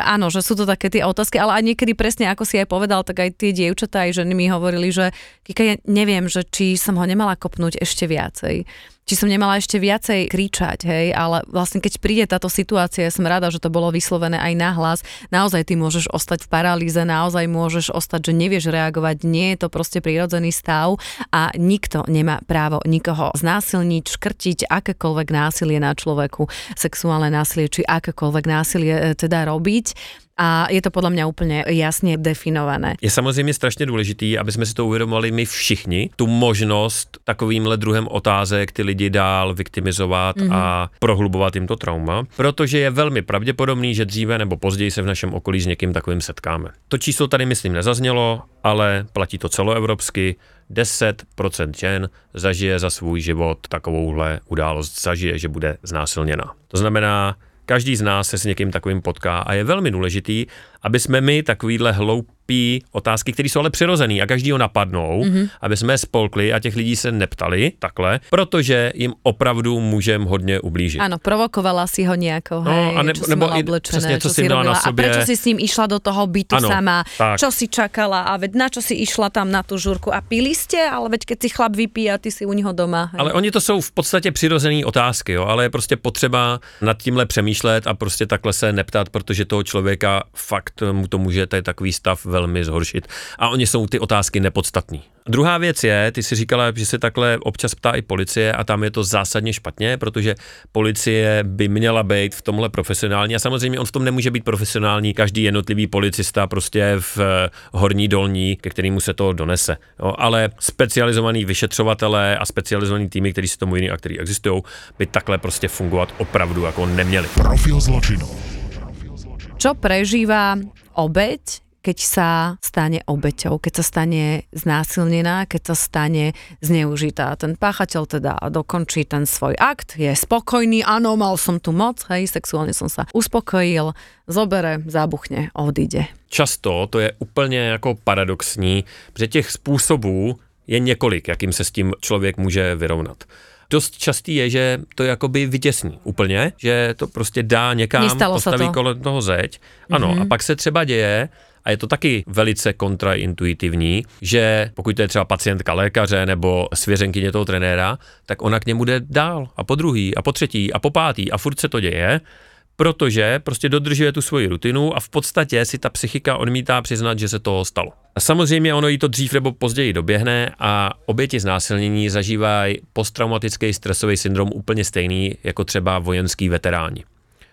áno, že sú to také tie otázky, ale aj niekedy presne ako si aj povedal, tak aj tie dievčatá, aj ženy mi hovorili, že Kika, ja neviem, že či som ho nemala kopnúť ešte viacej či som nemala ešte viacej kričať, hej, ale vlastne keď príde táto situácia, ja som rada, že to bolo vyslovené aj nahlas, naozaj ty môžeš ostať v paralýze, naozaj môžeš ostať, že nevieš reagovať, nie je to proste prírodzený stav a nikto nemá právo nikoho znásilniť, škrtiť, akékoľvek násilie na človeku, sexuálne násilie, či akékoľvek násilie e, teda robiť a je to podle mě úplně jasně definované. Je samozřejmě strašně důležitý, aby jsme si to uvědomili my všichni, tu možnost takovýmhle druhem otázek ty lidi dál viktimizovat mm-hmm. a prohlubovat jim to trauma, protože je velmi pravděpodobný, že dříve nebo později se v našem okolí s někým takovým setkáme. To číslo tady myslím nezaznělo, ale platí to celoevropsky. 10% žen zažije za svůj život takovouhle událost, zažije, že bude znásilněna. To znamená, Každý z nás se s někým takovým potká a je velmi důležitý, aby jsme my takovýhle hloupý otázky, které jsou ale přirozený a každý ho napadnou, mm-hmm. aby jsme je spolkli a těch lidí se neptali takhle, protože jim opravdu můžem hodně ublížit. Ano, provokovala si ho nějakou, no, hej, a ne, čo nebo i oblečené, přesně, co, si měla na sobě. A prečo si s ním išla do toho bytu ano, sama, tak. čo si čakala a veď na čo si išla tam na tu žurku a pili ste, ale veď keď si chlap vypí a ty si u něho doma. Hej. Ale oni to jsou v podstatě přirozené otázky, jo, ale je prostě potřeba nad tímhle přemýšlet a prostě takhle se neptat, protože toho člověka fakt mu to může tady takový stav velmi zhoršit. A oni jsou ty otázky nepodstatný. Druhá věc je, ty si říkala, že se takhle občas ptá i policie a tam je to zásadně špatně, protože policie by měla být v tomhle profesionální a samozřejmě on v tom nemůže být profesionální každý jednotlivý policista prostě v eh, horní dolní, ke kterému se to donese. Jo, ale specializovaný vyšetřovatelé a specializovaný týmy, kteří se tomu jiný a který existují, by takhle prostě fungovat opravdu jako neměli. Profil zločinu čo prežíva obeď, keď sa stane obeťou, keď sa stane znásilnená, keď sa stane zneužitá. Ten páchateľ teda dokončí ten svoj akt, je spokojný, áno, mal som tu moc, hej, sexuálne som sa uspokojil, zobere, zabuchne, odíde. Často to je úplně jako paradoxní, že těch způsobů je několik, jakým se s tím člověk může vyrovnat dost častý je, že to jakoby vytěsní úplně, že to prostě dá někam, Nestalo postaví to. kolem toho zeď. Ano, mm-hmm. a pak se třeba děje, a je to taky velice kontraintuitivní, že pokud to je třeba pacientka lékaře nebo svěřenkyně toho trenéra, tak ona k němu jde dál a po druhý a po třetí a po pátý a furt se to děje protože prostě dodržuje tu svoji rutinu a v podstatě si ta psychika odmítá přiznat, že se to stalo. A samozřejmě ono jí to dřív nebo později doběhne a oběti znásilnění zažívají posttraumatický stresový syndrom úplně stejný jako třeba vojenský veteráni.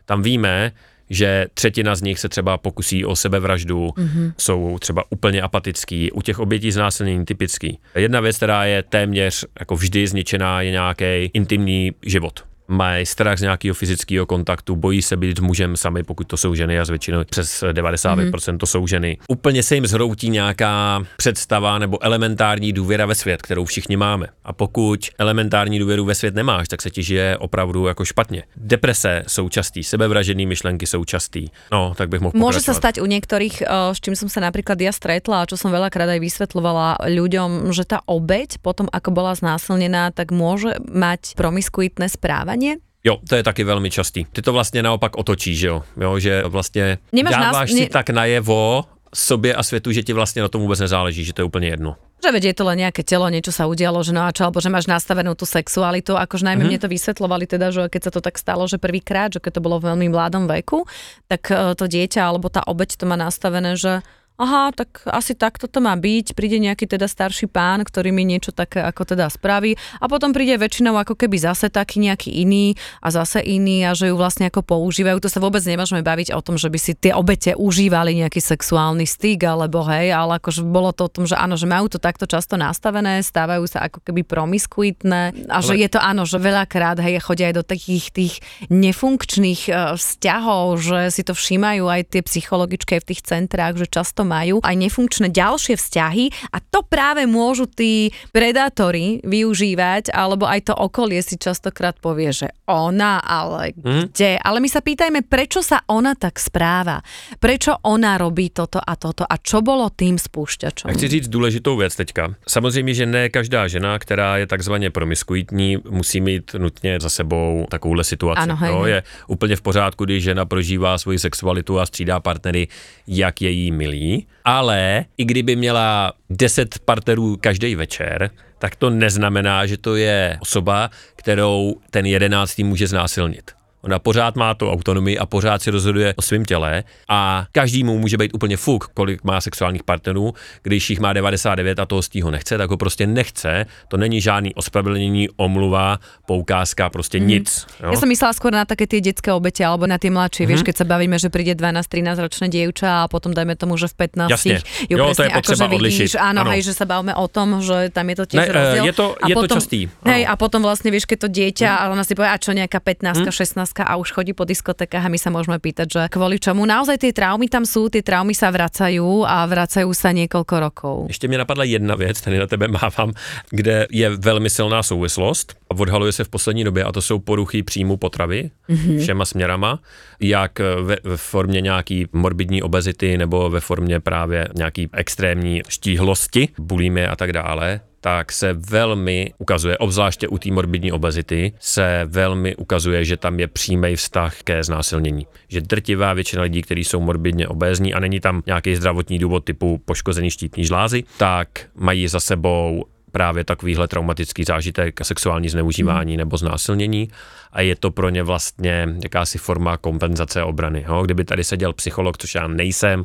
Tam víme, že třetina z nich se třeba pokusí o sebevraždu, mm-hmm. jsou třeba úplně apatický, u těch obětí znásilnění typický. Jedna věc, která je téměř jako vždy zničená, je nějaký intimní život mají strach z nějakého fyzického kontaktu, bojí se být mužem sami, pokud to jsou ženy a zvětšinou přes 95% mm-hmm. to jsou ženy. Úplně se jim zhroutí nějaká představa nebo elementární důvěra ve svět, kterou všichni máme. A pokud elementární důvěru ve svět nemáš, tak se ti žije opravdu jako špatně. Deprese jsou častý, sebevražený myšlenky jsou častý. No, tak bych mohl Může se stať u některých, s čím jsem se například ja stretla a čo som veľakrát aj vysvetlovala ľuďom, že ta obeď potom, ako bola znásilnená, tak môže mať promiskuitné správanie správanie? Jo, to je taky velmi častý. Ty to vlastně naopak otočíš, jo, jo že vlastně Nemáš dáváš nás, si ne... tak najevo sobě a světu, že ti vlastně na tom vůbec nezáleží, že to je úplně jedno. Že veď je to len nejaké telo, niečo sa udialo, že no a čo, alebo že máš nastavenú tú sexualitu, akože najmä mm-hmm. mne to vysvetlovali teda, že keď sa to tak stalo, že prvýkrát, že keď to bolo v veľmi mladom veku, tak e, to dieťa alebo tá obeď to má nastavené, že aha, tak asi takto to má byť, príde nejaký teda starší pán, ktorý mi niečo také ako teda spraví a potom príde väčšinou ako keby zase taký nejaký iný a zase iný a že ju vlastne ako používajú. To sa vôbec nemôžeme baviť o tom, že by si tie obete užívali nejaký sexuálny styk alebo hej, ale akože bolo to o tom, že áno, že majú to takto často nastavené, stávajú sa ako keby promiskuitné a že ale... je to áno, že veľakrát hej, chodia aj do takých tých nefunkčných uh, vzťahov, že si to všímajú aj tie psychologičky v tých centrách, že často majú aj nefunkčné ďalšie vzťahy a to práve môžu tí predátori využívať, alebo aj to okolie si častokrát povie, že ona, ale mm. kde? Ale my sa pýtajme, prečo sa ona tak správa? Prečo ona robí toto a toto? A čo bolo tým spúšťačom? Já chci říct důležitou věc teďka. Samozřejmě, že ne každá žena, která je takzvaně promiskuitní, musí mít nutně za sebou takovouhle situaci. Ano, hej, no, je úplně v pořádku, když žena prožívá svoji sexualitu a střídá partnery, jak je jí milí ale i kdyby měla 10 partnerů každý večer, tak to neznamená, že to je osoba, kterou ten jedenáctý může znásilnit. Ona pořád má tu autonomii a pořád si rozhoduje o svém těle a každému může být úplně fuk, kolik má sexuálních partnerů. Když jich má 99 a toho ho nechce, tak ho prostě nechce. To není žádný ospravedlnění, omluva, poukázka, prostě mm. nic. Jo? Já jsem myslela skoro na také ty dětské oběti alebo na ty mladší. Mm. Víš, keď se bavíme, že přijde 12-13 ročné děvča a potom dajme tomu, že v 15 Jasně. Jo, jo to je potřeba jako, odlišit. Vidíš, áno, hej, že se bavíme o tom, že tam je to těž ne, rozdiel. Je to, je potom, to častý. Hej, a potom vlastně, víš, keď to dieťa, mm. a ona si povie, a čo nejaká 15, mm. 16 a už chodí po diskotékách a my sa môžeme pýtať, že kvôli čomu. Naozaj tie traumy tam sú, tie traumy sa vracajú a vracajú sa niekoľko rokov. Ještě mě napadla jedna věc, tady na tebe mávám, kde je velmi silná souvislost a odhaluje se v poslední době a to jsou poruchy příjmu potravy mm-hmm. všema směrama, jak ve, ve formě nějaký morbidní obezity nebo ve formě právě nějaký extrémní štíhlosti, bulimie a tak dále, tak se velmi ukazuje, obzvláště u té morbidní obezity, se velmi ukazuje, že tam je přímý vztah ke znásilnění. Že drtivá většina lidí, kteří jsou morbidně obézní a není tam nějaký zdravotní důvod typu poškození štítní žlázy, tak mají za sebou právě takovýhle traumatický zážitek, sexuální zneužívání hmm. nebo znásilnění a je to pro ně vlastně jakási forma kompenzace obrany. Jo? Kdyby tady seděl psycholog, což já nejsem,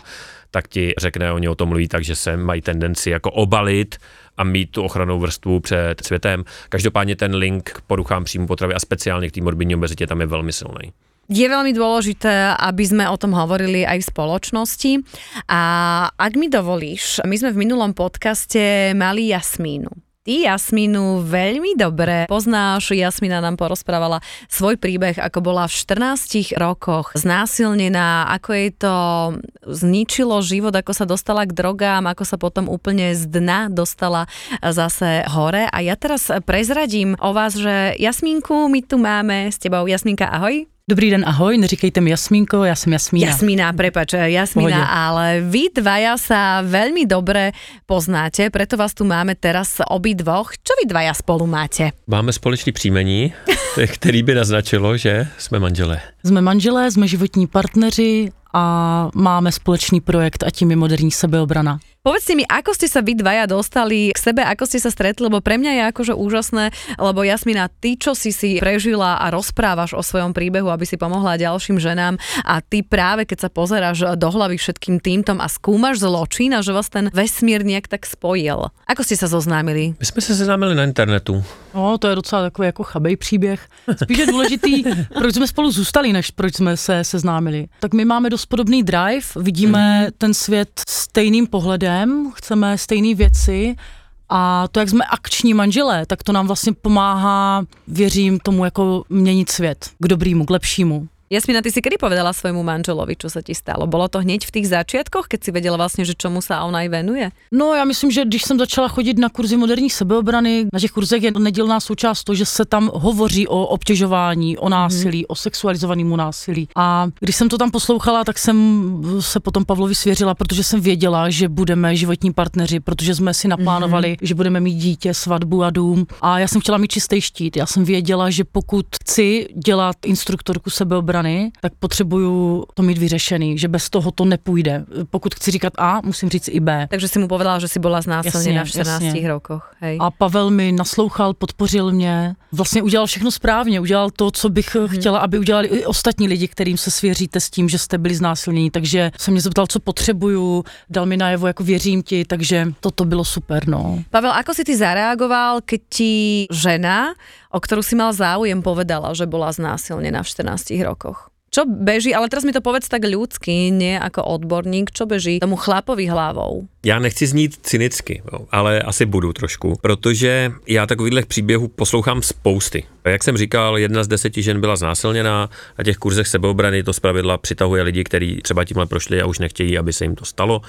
tak ti řekne, oni o tom mluví tak, že se mají tendenci jako obalit a mít tu ochranou vrstvu před světem. Každopádně ten link k poruchám příjmu potravy a speciálně k té morbidní obezitě tam je velmi silný. Je veľmi dôležité, aby sme o tom hovorili aj v spoločnosti. A ak mi dovolíš, my sme v minulom podcaste mali Jasmínu. Ty Jasmínu veľmi dobre poznáš. Jasmína nám porozprávala svoj príbeh, ako bola v 14 rokoch znásilnená, ako jej to zničilo život, ako sa dostala k drogám, ako sa potom úplne z dna dostala zase hore. A ja teraz prezradím o vás, že Jasmínku my tu máme s tebou. Jasmínka, ahoj. Dobrý den, ahoj, neříkejte mi Jasmínko, já jsem Jasmína. Jasmína, prepač, Jasmína, ale vy dvaja sa veľmi dobre poznáte, preto vás tu máme teraz obi dvoch. Čo vy dvaja spolu máte? Máme společný příjmení, <laughs> který by naznačilo, že jsme manželé. Jsme manželé, jsme životní partneři a máme společný projekt a tím je moderní sebeobrana. Povedzte mi, ako ste sa vy dvaja dostali k sebe, ako ste sa stretli, lebo pre mňa je akože úžasné, lebo Jasmina, ty, čo si si prežila a rozprávaš o svojom príbehu, aby si pomohla ďalším ženám a ty práve, keď sa pozeráš do hlavy všetkým týmtom a skúmaš zločin a že vás ten vesmír nejak tak spojil. Ako ste sa zoznámili? My sme sa zoznámili na internetu. No, to je docela takový jako chabej příběh. Spíš je důležitý, proč jsme spolu zůstali, než proč jsme se seznámili. Tak my máme dost podobný drive, vidíme mm. ten svět stejným pohledem, chceme stejné věci a to, jak jsme akční manželé, tak to nám vlastně pomáhá, věřím tomu, jako měnit svět k dobrýmu, k lepšímu. Jasmina, ty si kedy povedala svojmu manželovi, čo sa ti stalo? Bolo to hneď v tých začiatkoch, keď si vedela vlastne, že čomu sa on aj venuje? No, já myslím, že když jsem začala chodit na kurzy moderní sebeobrany, na těch kurzech je nedělná součást to, že se tam hovoří o obtěžování, o násilí, mm. o sexualizovanému násilí. A když jsem to tam poslouchala, tak jsem se potom Pavlovi svěřila, protože jsem věděla, že budeme životní partneři, protože jsme si naplánovali, mm. že budeme mít dítě, svatbu a dům. A já jsem chtěla mít čistý štít. Já jsem věděla, že pokud chci dělat instruktorku sebeobrany, obrany, tak potřebuju to mít vyřešený, že bez toho to nepůjde. Pokud chci říkat A, musím říct i B. Takže si mu povedala, že si byla znásilněna v 14 jasně. rokoch. Hej. A Pavel mi naslouchal, podpořil mě, vlastně udělal všechno správně, udělal to, co bych hmm. chtěla, aby udělali i ostatní lidi, kterým se svěříte s tím, že jste byli znásilněni. Takže se mě zeptal, co potřebuju, dal mi najevo, jako věřím ti, takže toto bylo super. No. Pavel, ako si ty zareagoval, keď ti žena o ktorú si mal záujem, povedala, že bola znásilnená v 14 rokoch. Čo beží, ale teraz mi to povedz tak ľudsky, nie ako odborník, čo beží tomu chlapovi hlavou? Já nechci znít cynicky, ale asi budu trošku, protože já takových příběhů poslouchám spousty. Jak jsem říkal, jedna z deseti žen byla znásilněná, na těch kurzech sebeobrany to zpravidla přitahuje lidi, kteří třeba tímhle prošli a už nechtějí, aby se jim to stalo.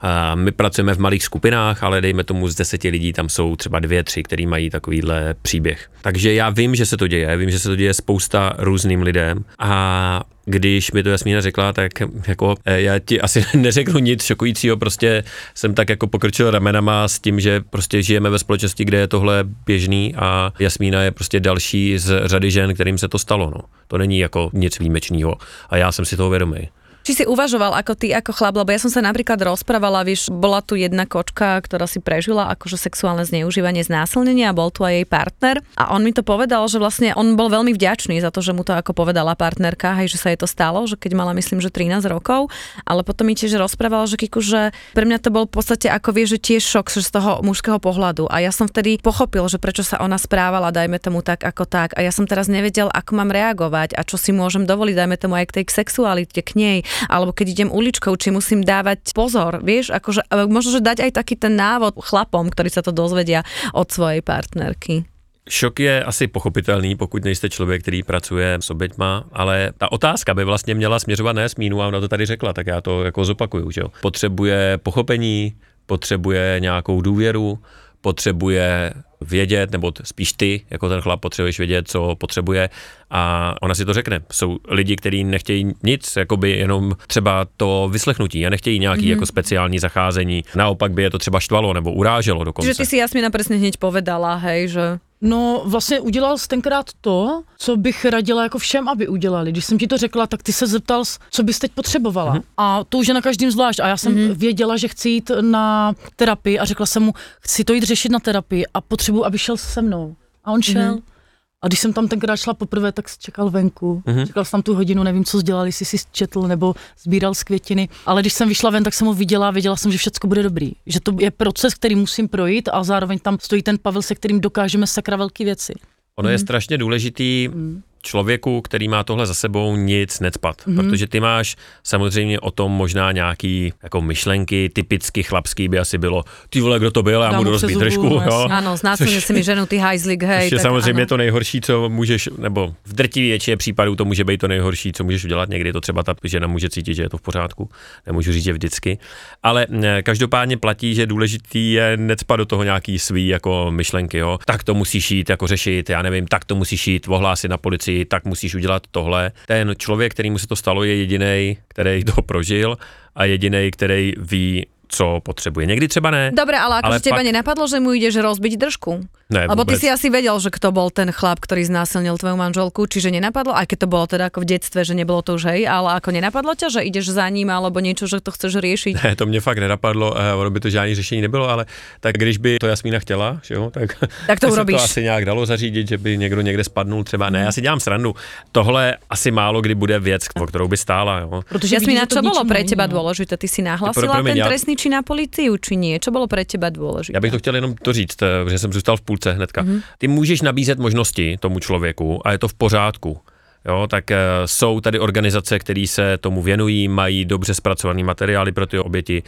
A my pracujeme v malých skupinách, ale dejme tomu z deseti lidí tam jsou třeba dvě, tři, kteří mají takovýhle příběh. Takže já vím, že se to děje, vím, že se to děje spousta různým lidem a když mi to Jasmína řekla, tak jako eh, já ti asi <laughs> neřeknu nic šokujícího, prostě jsem tak jako pokrčil ramenama s tím, že prostě žijeme ve společnosti, kde je tohle běžný a Jasmína je prostě další z řady žen, kterým se to stalo. No. To není jako nic výjimečného a já jsem si toho vědomý. Či si uvažoval ako ty, ako chlap, lebo ja som sa napríklad rozprávala, vieš, bola tu jedna kočka, ktorá si prežila akože sexuálne zneužívanie, znásilnenie a bol tu aj jej partner. A on mi to povedal, že vlastne on bol veľmi vďačný za to, že mu to ako povedala partnerka, hej, že sa jej to stalo, že keď mala myslím, že 13 rokov, ale potom mi tiež rozprával, že Kiku, že pre mňa to bol v podstate ako vie, že tiež šok že z toho mužského pohľadu. A ja som vtedy pochopil, že prečo sa ona správala, dajme tomu tak ako tak. A ja som teraz nevedel, ako mám reagovať a čo si môžem dovoliť, dajme tomu aj k tej sexualite, k nej alebo keď idem uličkou, či musím dávať pozor, vieš, akože možno, že dať aj taký ten návod chlapom, ktorí sa to dozvedia od svojej partnerky. Šok je asi pochopitelný, pokud nejste člověk, který pracuje s oběťma, ale ta otázka by vlastně měla směřovat ne smínu a ona to tady řekla, tak já to jako zopakuju. Že jo? Potřebuje pochopení, potřebuje nějakou důvěru, potřebuje vědět, nebo spíš ty, jako ten chlap, potřebuješ vědět, co potřebuje a ona si to řekne. Jsou lidi, kteří nechtějí nic, jakoby jenom třeba to vyslechnutí a nechtějí nějaký mm-hmm. jako speciální zacházení. Naopak by je to třeba štvalo nebo uráželo dokonce. Že ty si Jasmina přesně hneď povedala, hej, že No vlastně udělal jsi tenkrát to, co bych radila jako všem, aby udělali. Když jsem ti to řekla, tak ty se zeptal, co bys teď potřebovala. Mm-hmm. A to už je na každém zvlášť. A já jsem mm-hmm. věděla, že chci jít na terapii a řekla jsem mu, chci to jít řešit na terapii a potřebuji, aby šel se mnou. A on šel. Mm-hmm. A když jsem tam tenkrát šla poprvé, tak čekal venku. Mm-hmm. Čekal jsem tam tu hodinu, nevím, co dělal, jestli si četl nebo sbíral z květiny. Ale když jsem vyšla ven, tak jsem ho viděla a věděla jsem, že všechno bude dobrý. Že to je proces, který musím projít a zároveň tam stojí ten Pavel, se kterým dokážeme sakra velké věci. Ono mm. je strašně důležitý mm člověku, který má tohle za sebou, nic necpat. Mm-hmm. Protože ty máš samozřejmě o tom možná nějaký jako myšlenky, typicky chlapský by asi bylo, ty vole, kdo to byl, já budu rozbít držku. Jo? Ano, znásilně si mi ženu, ty hajzlik, hej. je samozřejmě ano. to nejhorší, co můžeš, nebo v drtivé většině případů to může být to nejhorší, co můžeš udělat. Někdy to třeba ta žena může cítit, že je to v pořádku, nemůžu říct, že vždycky. Ale každopádně platí, že důležitý je necpat do toho nějaký svý jako myšlenky, jo. Tak to musíš jít jako řešit, já nevím, tak to musíš jít, ohlásit na policii si, tak musíš udělat tohle. Ten člověk, kterýmu se to stalo, je jediný, který to prožil a jediný, který ví, co potřebuje. Někdy třeba ne. Dobre, ale akože teba pak... nenapadlo, že mu ideš rozbiť držku? Ne, Lebo ty si asi vedel, že kto bol ten chlap, ktorý znásilnil tvoju manželku, čiže nenapadlo, aj keď to bolo teda ako v detstve, že nebolo to už hej, ale ako nenapadlo ťa, že ideš za ním alebo niečo, že to chceš riešiť? Ne, to mě fakt nenapadlo, uh, ono by to žádný řešení nebylo, ale tak když by to Jasmína chtěla, že jo, tak, tak to <laughs> urobíš. to asi nějak dalo zařídit, že by někdo někde spadnul třeba. Ne, já si dělám srandu. Tohle asi málo kdy bude věc, o kterou by stála. Jo. Protože Jasmína, čo bolo pre teba dôležité? Ty si nahlasila ten trestný čin na policiu, či nie? Čo bolo pre teba dôležité? Já bych to chtěl jenom to říct, eh, že jsem zůstal v půlce půlce hnedka. Mm-hmm. Ty můžeš nabízet možnosti tomu člověku a je to v pořádku. Jo, tak e, jsou tady organizace, které se tomu věnují, mají dobře zpracované materiály pro ty oběti,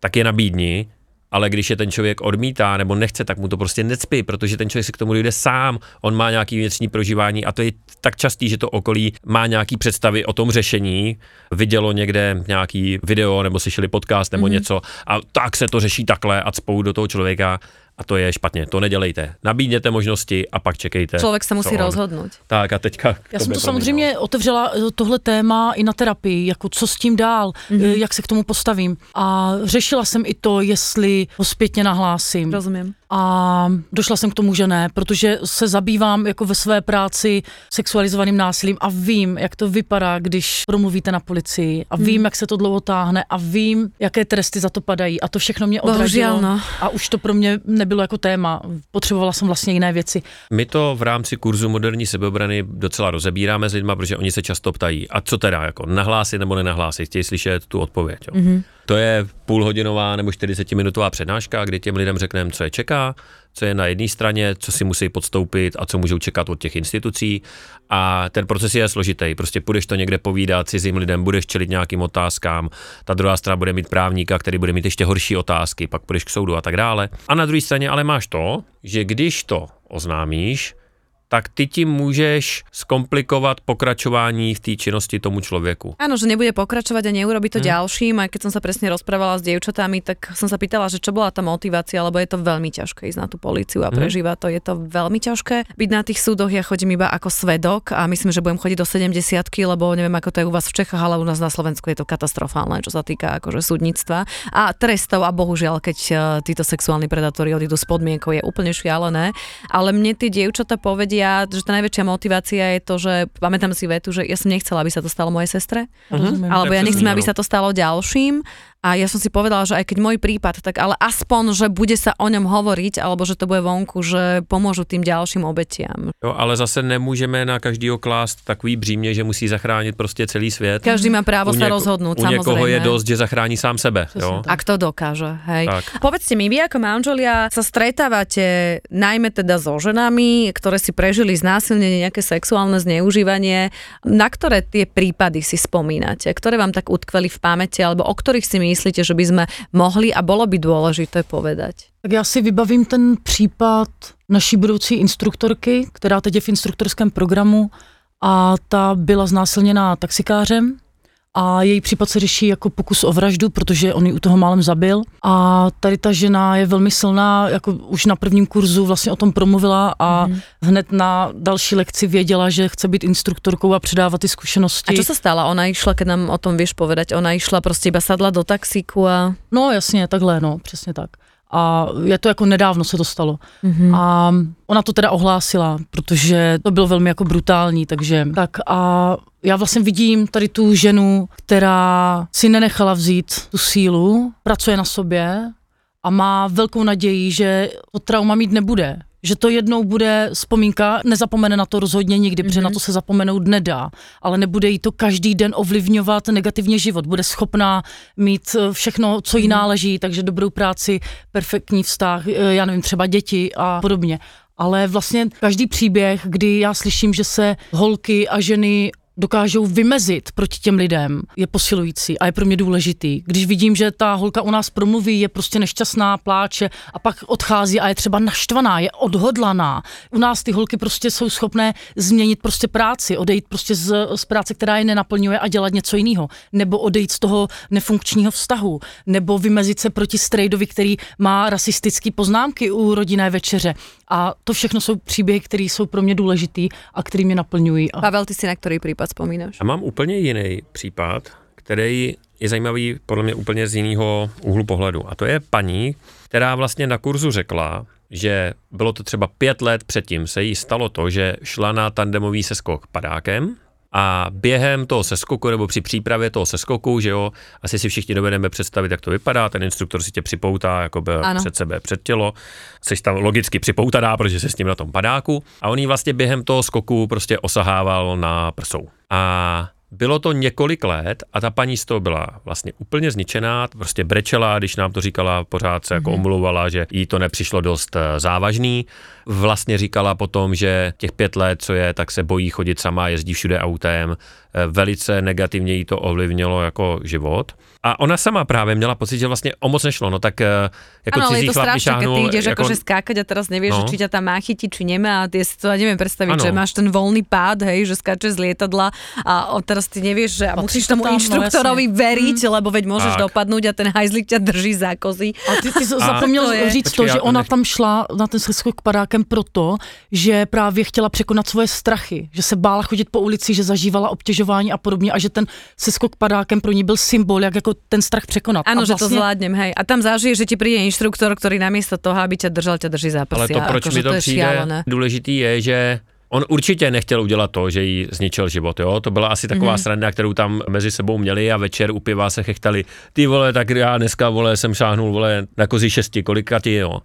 tak je nabídni, ale když je ten člověk odmítá nebo nechce, tak mu to prostě necpí, protože ten člověk si k tomu dojde sám, on má nějaký vnitřní prožívání a to je tak častý, že to okolí má nějaký představy o tom řešení, vidělo někde nějaký video nebo slyšeli podcast nebo mm-hmm. něco a tak se to řeší takhle a spou do toho člověka a to je špatně, to nedělejte. Nabídněte možnosti a pak čekejte. Člověk se musí rozhodnout. Tak a teďka. Já jsem to samozřejmě no. otevřela eh, tohle téma i na terapii, jako co s tím dál, mm-hmm. jak se k tomu postavím. A řešila jsem i to, jestli ho zpětně nahlásím. Rozumím a došla jsem k tomu, že ne, protože se zabývám jako ve své práci sexualizovaným násilím a vím, jak to vypadá, když promluvíte na policii a vím, hmm. jak se to dlouho táhne a vím, jaké tresty za to padají a to všechno mě odradilo no. a už to pro mě nebylo jako téma, potřebovala jsem vlastně jiné věci. My to v rámci kurzu moderní sebeobrany docela rozebíráme s lidma, protože oni se často ptají, a co teda, jako nahlásit nebo nenahlásit, chtějí slyšet tu odpověď. Jo. Mm-hmm. To je půlhodinová nebo 40-minutová přednáška, kdy těm lidem řekneme, co je čeká, co je na jedné straně, co si musí podstoupit a co můžou čekat od těch institucí. A ten proces je složitý. Prostě půjdeš to někde povídat cizím lidem, budeš čelit nějakým otázkám, ta druhá strana bude mít právníka, který bude mít ještě horší otázky, pak půjdeš k soudu a tak dále. A na druhé straně ale máš to, že když to oznámíš, tak ty ti můžeš skomplikovat pokračování v té činnosti tomu člověku. Áno, že nebude pokračovať a neurobi to hmm. ďalším. Aj keď som sa presne rozprávala s dievčatami, tak som sa pýtala, že čo bola tá motivácia, lebo je to veľmi ťažké ísť na tú políciu a mhm. prežívať to. Je to veľmi ťažké. Byť na tých súdoch, ja chodím iba ako svedok a myslím, že budem chodiť do 70 lebo neviem, ako to je u vás v Čechách, ale u nás na Slovensku je to katastrofálne, čo sa týka akože súdnictva a trestov a bohužiaľ, keď uh, títo sexuálni predátori odídu s podmienkou, je úplne šialené. Ale mne tie dievčata povedia, vedia, že tá najväčšia motivácia je to, že pamätám si vetu, že ja som nechcela, aby sa to stalo mojej sestre, uh-huh. alebo ja nechcem, aby sa to stalo ďalším a ja som si povedala, že aj keď môj prípad, tak ale aspoň, že bude sa o ňom hovoriť, alebo že to bude vonku, že pomôžu tým ďalším obetiam. Jo, ale zase nemůžeme na každýho klást takový břímě, že musí zachránit prostě celý svět. Každý má právo u sa rozhodnúť, u niekoho je dosť, že zachrání sám sebe. Jo? Ak to dokáže, hej. Tak. Povedzte mi, vy ako manželia sa stretávate najmä teda so ženami, ktoré si prežili znásilnenie, nejaké sexuálne zneužívanie. Na ktoré tie prípady si spomínate? Ktoré vám tak utkveli v pamäti, alebo o ktorých si myslíte, že by sme mohli a bolo by dôležité povedať? Tak já si vybavím ten případ naší budoucí instruktorky, která teď je v instruktorském programu a ta byla znásilněná taxikářem a její případ se řeší jako pokus o vraždu, protože on ji u toho málem zabil. A tady ta žena je velmi silná, jako už na prvním kurzu vlastně o tom promluvila a mm. hned na další lekci věděla, že chce být instruktorkou a předávat ty zkušenosti. A co se stalo? Ona išla, keď nám o tom víš povedať, ona išla prostě iba sadla do taxíku a... No jasně, takhle, no, přesně tak a je to jako nedávno se to stalo. Mm-hmm. A ona to teda ohlásila, protože to bylo velmi jako brutální, takže tak a já vlastně vidím tady tu ženu, která si nenechala vzít tu sílu, pracuje na sobě a má velkou naději, že to trauma mít nebude, že to jednou bude vzpomínka, nezapomene na to rozhodně nikdy, mm-hmm. protože na mhm. to se zapomenout nedá, ale nebude jí to každý den ovlivňovat negativně život. Bude schopná mít eh, všechno, co jí mm-hmm. náleží, takže dobrou práci, perfektní vztah, eh, já nevím, třeba děti a podobně. Ale vlastně každý příběh, kdy já slyším, že se holky a ženy dokážou vymezit proti těm lidem, je posilující a je pro mě důležitý. Když vidím, že ta holka u nás promluví, je prostě nešťastná, pláče a pak odchází a je třeba naštvaná, je odhodlaná. U nás ty holky prostě jsou schopné změnit prostě práci, odejít prostě z, z práce, která je nenaplňuje a dělat něco jiného, nebo odejít z toho nefunkčního vztahu, nebo vymezit se proti strejdovi, který má rasistické poznámky u rodinné večeře. A to všechno jsou příběhy, které jsou pro mě důležitý a které mě naplňují. A... Pavel, ty si na který případ vzpomínáš? A mám úplně jiný případ, který je zajímavý podle mě úplně z jiného úhlu pohledu. A to je paní, která vlastně na kurzu řekla, že bylo to třeba pět let předtím, se jí stalo to, že šla na tandemový seskok padákem, a během toho seskoku nebo při přípravě toho seskoku, že jo, asi si všichni dovedeme představit, jak to vypadá, ten instruktor si tě připoutá jako by před sebe, před tělo, jsi tam logicky připoutaná, protože se s ním na tom padáku a on jí vlastně během toho skoku prostě osahával na prsou. A bylo to několik let a ta paní z toho byla vlastně úplně zničená, prostě brečela, když nám to říkala, pořád se jako mm-hmm. omluvala, že jí to nepřišlo dost eh, závažný. Vlastně říkala potom, že těch pět let, co je, tak se bojí chodit sama, jezdí všude autem, eh, velice negativně jí to ovlivnilo jako život. A ona sama právě měla pocit, že vlastně o moc nešlo, no tak eh, jako ale cizí je to chlap keď ty šáhnul, ideš jako, akože skákať a teraz nevieš, No. no. či ťa tam má chytiť, či nemá a ty si to neviem predstaviť, Áno. že máš ten voľný pád, hej, že skáčeš z lietadla a teraz ty nevieš, že a musíš to tomu tam, no inštruktorovi veriť, lebo veď môžeš Tak. dopadnúť a ten hajzlik ťa drží za kozy. A ty, ty zapomněl To je- říct Počkej, to, že ona tam šla na ten skok padákem proto, že právě chtěla překonat svoje strachy, že se bála chodit po ulici, že zažívala obtěžování a podobně a že ten seskok padákem pro ní byl symbol, jak jako ten strach překonat. Áno, a že to zvládnem, hej. A tam zažiješ, že ti príde inštruktor, ktorý namiesto toho, aby ťa držal, ťa drží za Ale prsia. to, proč akože mi to je přijde šialené. důležitý, je, že on určitě nechtěl udělat to, že jí zničil život, jo? To byla asi taková mm-hmm. sranda, kterou tam mezi sebou měli a večer u piva se chechtali. Ty vole, tak já dneska, vole, jsem šáhnul, vole, na kozi šesti, kolika ti, jo?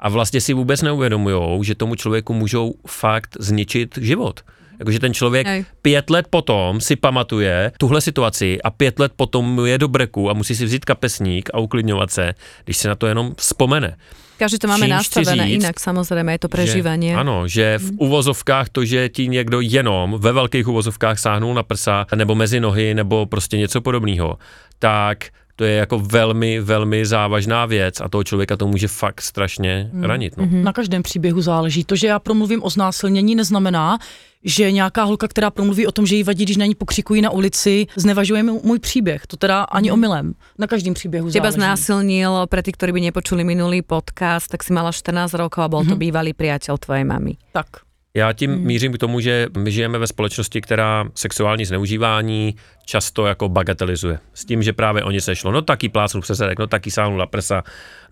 A vlastně si vůbec neuvědomujou, že tomu člověku můžou fakt zničit život. Jakože ten člověk Hej. pět let potom si pamatuje tuhle situaci a pět let potom je do breku a musí si vzít kapesník a uklidňovat se, když se na to jenom vzpomene. Každý to máme nastavené říct, inak, samozrejme, je to prežívanie. Že, ano, že v uvozovkách to, že ti někdo jenom ve velkých uvozovkách sáhnul na prsa nebo mezi nohy nebo prostě něco podobného, tak to je jako velmi, velmi závažná věc a toho člověka to může fakt strašně ranit. No. Na každém příběhu záleží. To, že já promluvím o znásilnění, neznamená, že nějaká holka, která promluví o tom, že jí vadí, když na ní pokřikují na ulici, znevažuje můj příběh. To teda ani omylem. Na každém příběhu Teba záleží. znásilnil, pre tých, ktorí by nepočuli minulý podcast, tak si mala 14 rokov a bol to bývalý priateľ tvojej mamy. Tak. Já tím hmm. mířím k tomu, že my žijeme ve společnosti, která sexuální zneužívání často jako bagatelizuje. S tím, že právě oni se šlo, no taky plácnu přes zadek, no taky sáhnu na prsa,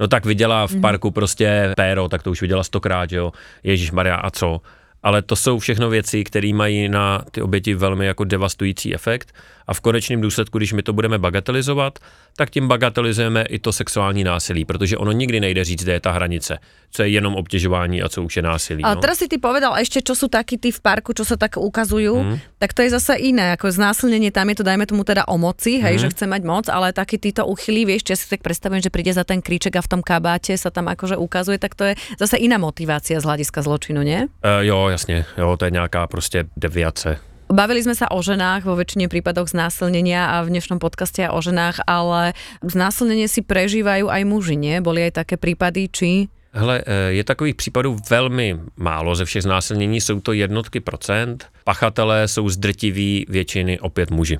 no tak viděla v parku prostě péro, tak to už viděla stokrát, že jo, Ježíš Maria a co. Ale to jsou všechno věci, které mají na ty oběti velmi jako devastující efekt a v konečném důsledku, když my to budeme bagatelizovat, tak tím bagatelizujeme i to sexuální násilí, protože ono nikdy nejde říct, kde je ta hranice, co je jenom obtěžování a co už je násilí. No. teraz si ty povedal ešte, čo sú takí tí v parku, čo sa tak ukazujú, Mhm. tak to je zase iné, ako znásilnenie, tam je to, dajme tomu teda o moci, hej, Mhm. že chce mať moc, ale takí títo uchylí, vieš, ja si tak predstavujem, že príde za ten kríček a v tom kabáte sa tam akože ukazuje, tak to je zase iná motivácia z hľadiska zločinu, nie? Uh, jo, jasně, jo, to je nějaká prostě deviace. Bavili sme sa o ženách, vo väčšine prípadoch znásilnenia a v dnešnom podcaste aj o ženách, ale znásilnenie si prežívajú aj muži, nie? Boli aj také prípady, či... Hele, eh, je takových případů velmi málo ze všech znásilnění, jsou to jednotky procent. Pachatelé jsou zdrtiví většiny opět muži.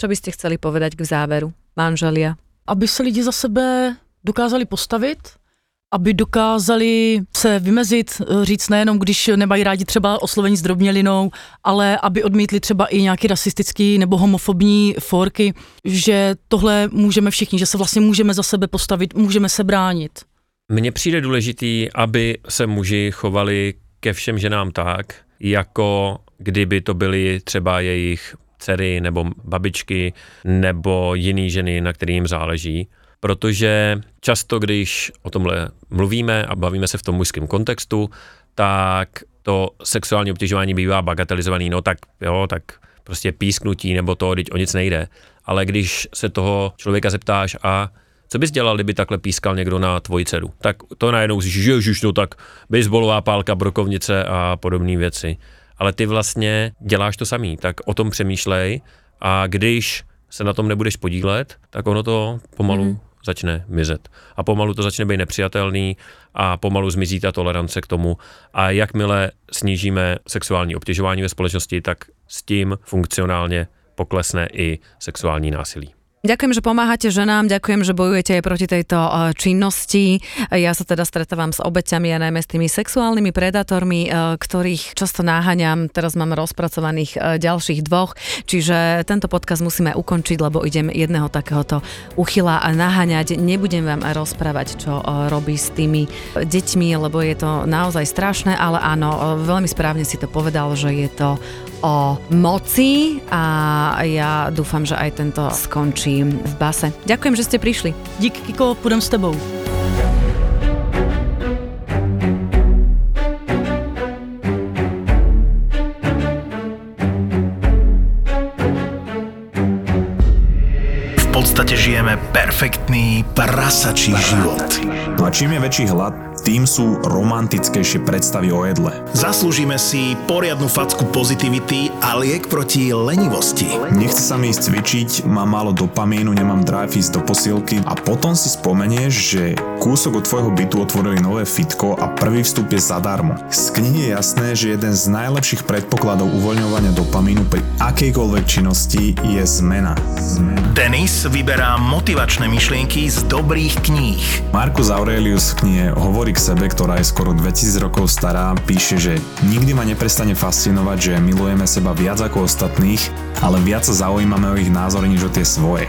Čo by ste chceli povedať k záveru, manželia? Aby se lidi za sebe dokázali postavit, aby dokázali se vymezit, eh, říct nejenom, když nemají rádi třeba oslovení s drobnělinou, ale aby odmítli třeba i nějaký rasistický nebo homofobní forky, že tohle můžeme všichni, že se vlastně můžeme za sebe postavit, můžeme se bránit. Mně přijde důležitý, aby se muži chovali ke všem ženám tak, jako kdyby to byly třeba jejich dcery nebo babičky nebo jiný ženy, na kterým záleží. Protože často, když o tomhle mluvíme a bavíme se v tom mužském kontextu, tak to sexuální obtěžování bývá bagatelizovaný, no tak jo, tak prostě písknutí nebo to, teď o nic nejde. Ale když se toho člověka zeptáš a co bys dělal, kdyby takhle pískal někdo na tvoji dceru? Tak to najednou si ježiš, no tak baseballová pálka, brokovnice a podobné věci. Ale ty vlastně děláš to samý, tak o tom přemýšlej a když se na tom nebudeš podílet, tak ono to pomalu mm-hmm. Začne mizet. A pomalu to začne být nepřijatelný a pomalu zmizí ta tolerance k tomu. A jakmile snížíme sexuální obtěžování ve společnosti, tak s tím funkcionálně poklesne i sexuální násilí. Ďakujem, že pomáhate ženám, ďakujem, že bojujete aj proti tejto eh, činnosti. Ja sa teda stretávam s obeťami a najmä s tými sexuálnymi predátormi, eh, ktorých často náhaňam. Teraz mám rozpracovaných eh, ďalších dvoch, čiže tento podcast musíme ukončiť, lebo idem jedného takéhoto uchyla naháňať. Nebudem vám rozprávať, čo robí s tými deťmi, lebo je to naozaj strašné, ale áno, veľmi správne si to povedal, že je to o moci a ja dúfam, že aj tento skončí v base. Ďakujem, že ste prišli. Dík, Kiko, půjdem s tebou. V podstate žijeme perfektný prasačí život. No a čím je väčší hlad, tým sú romantickejšie predstavy o jedle. Zaslúžime si poriadnu facku pozitivity a liek proti lenivosti. Nechce sa mi ísť cvičiť, mám málo dopamínu, nemám drive ísť do posilky a potom si spomenieš, že kúsok od tvojho bytu otvorili nové fitko a prvý vstup je zadarmo. Z knihy je jasné, že jeden z najlepších predpokladov uvoľňovania dopamínu pri akejkoľvek činnosti je zmena. Denis vyberá motivačné myšlienky z dobrých kníh. Marcus Aurelius v knihe Hovorí k sebe, ktorá je skoro 2000 rokov stará, píše, že nikdy ma neprestane fascinovať, že milujeme seba viac ako ostatných, ale viac sa zaujímame o ich názory než o tie svoje.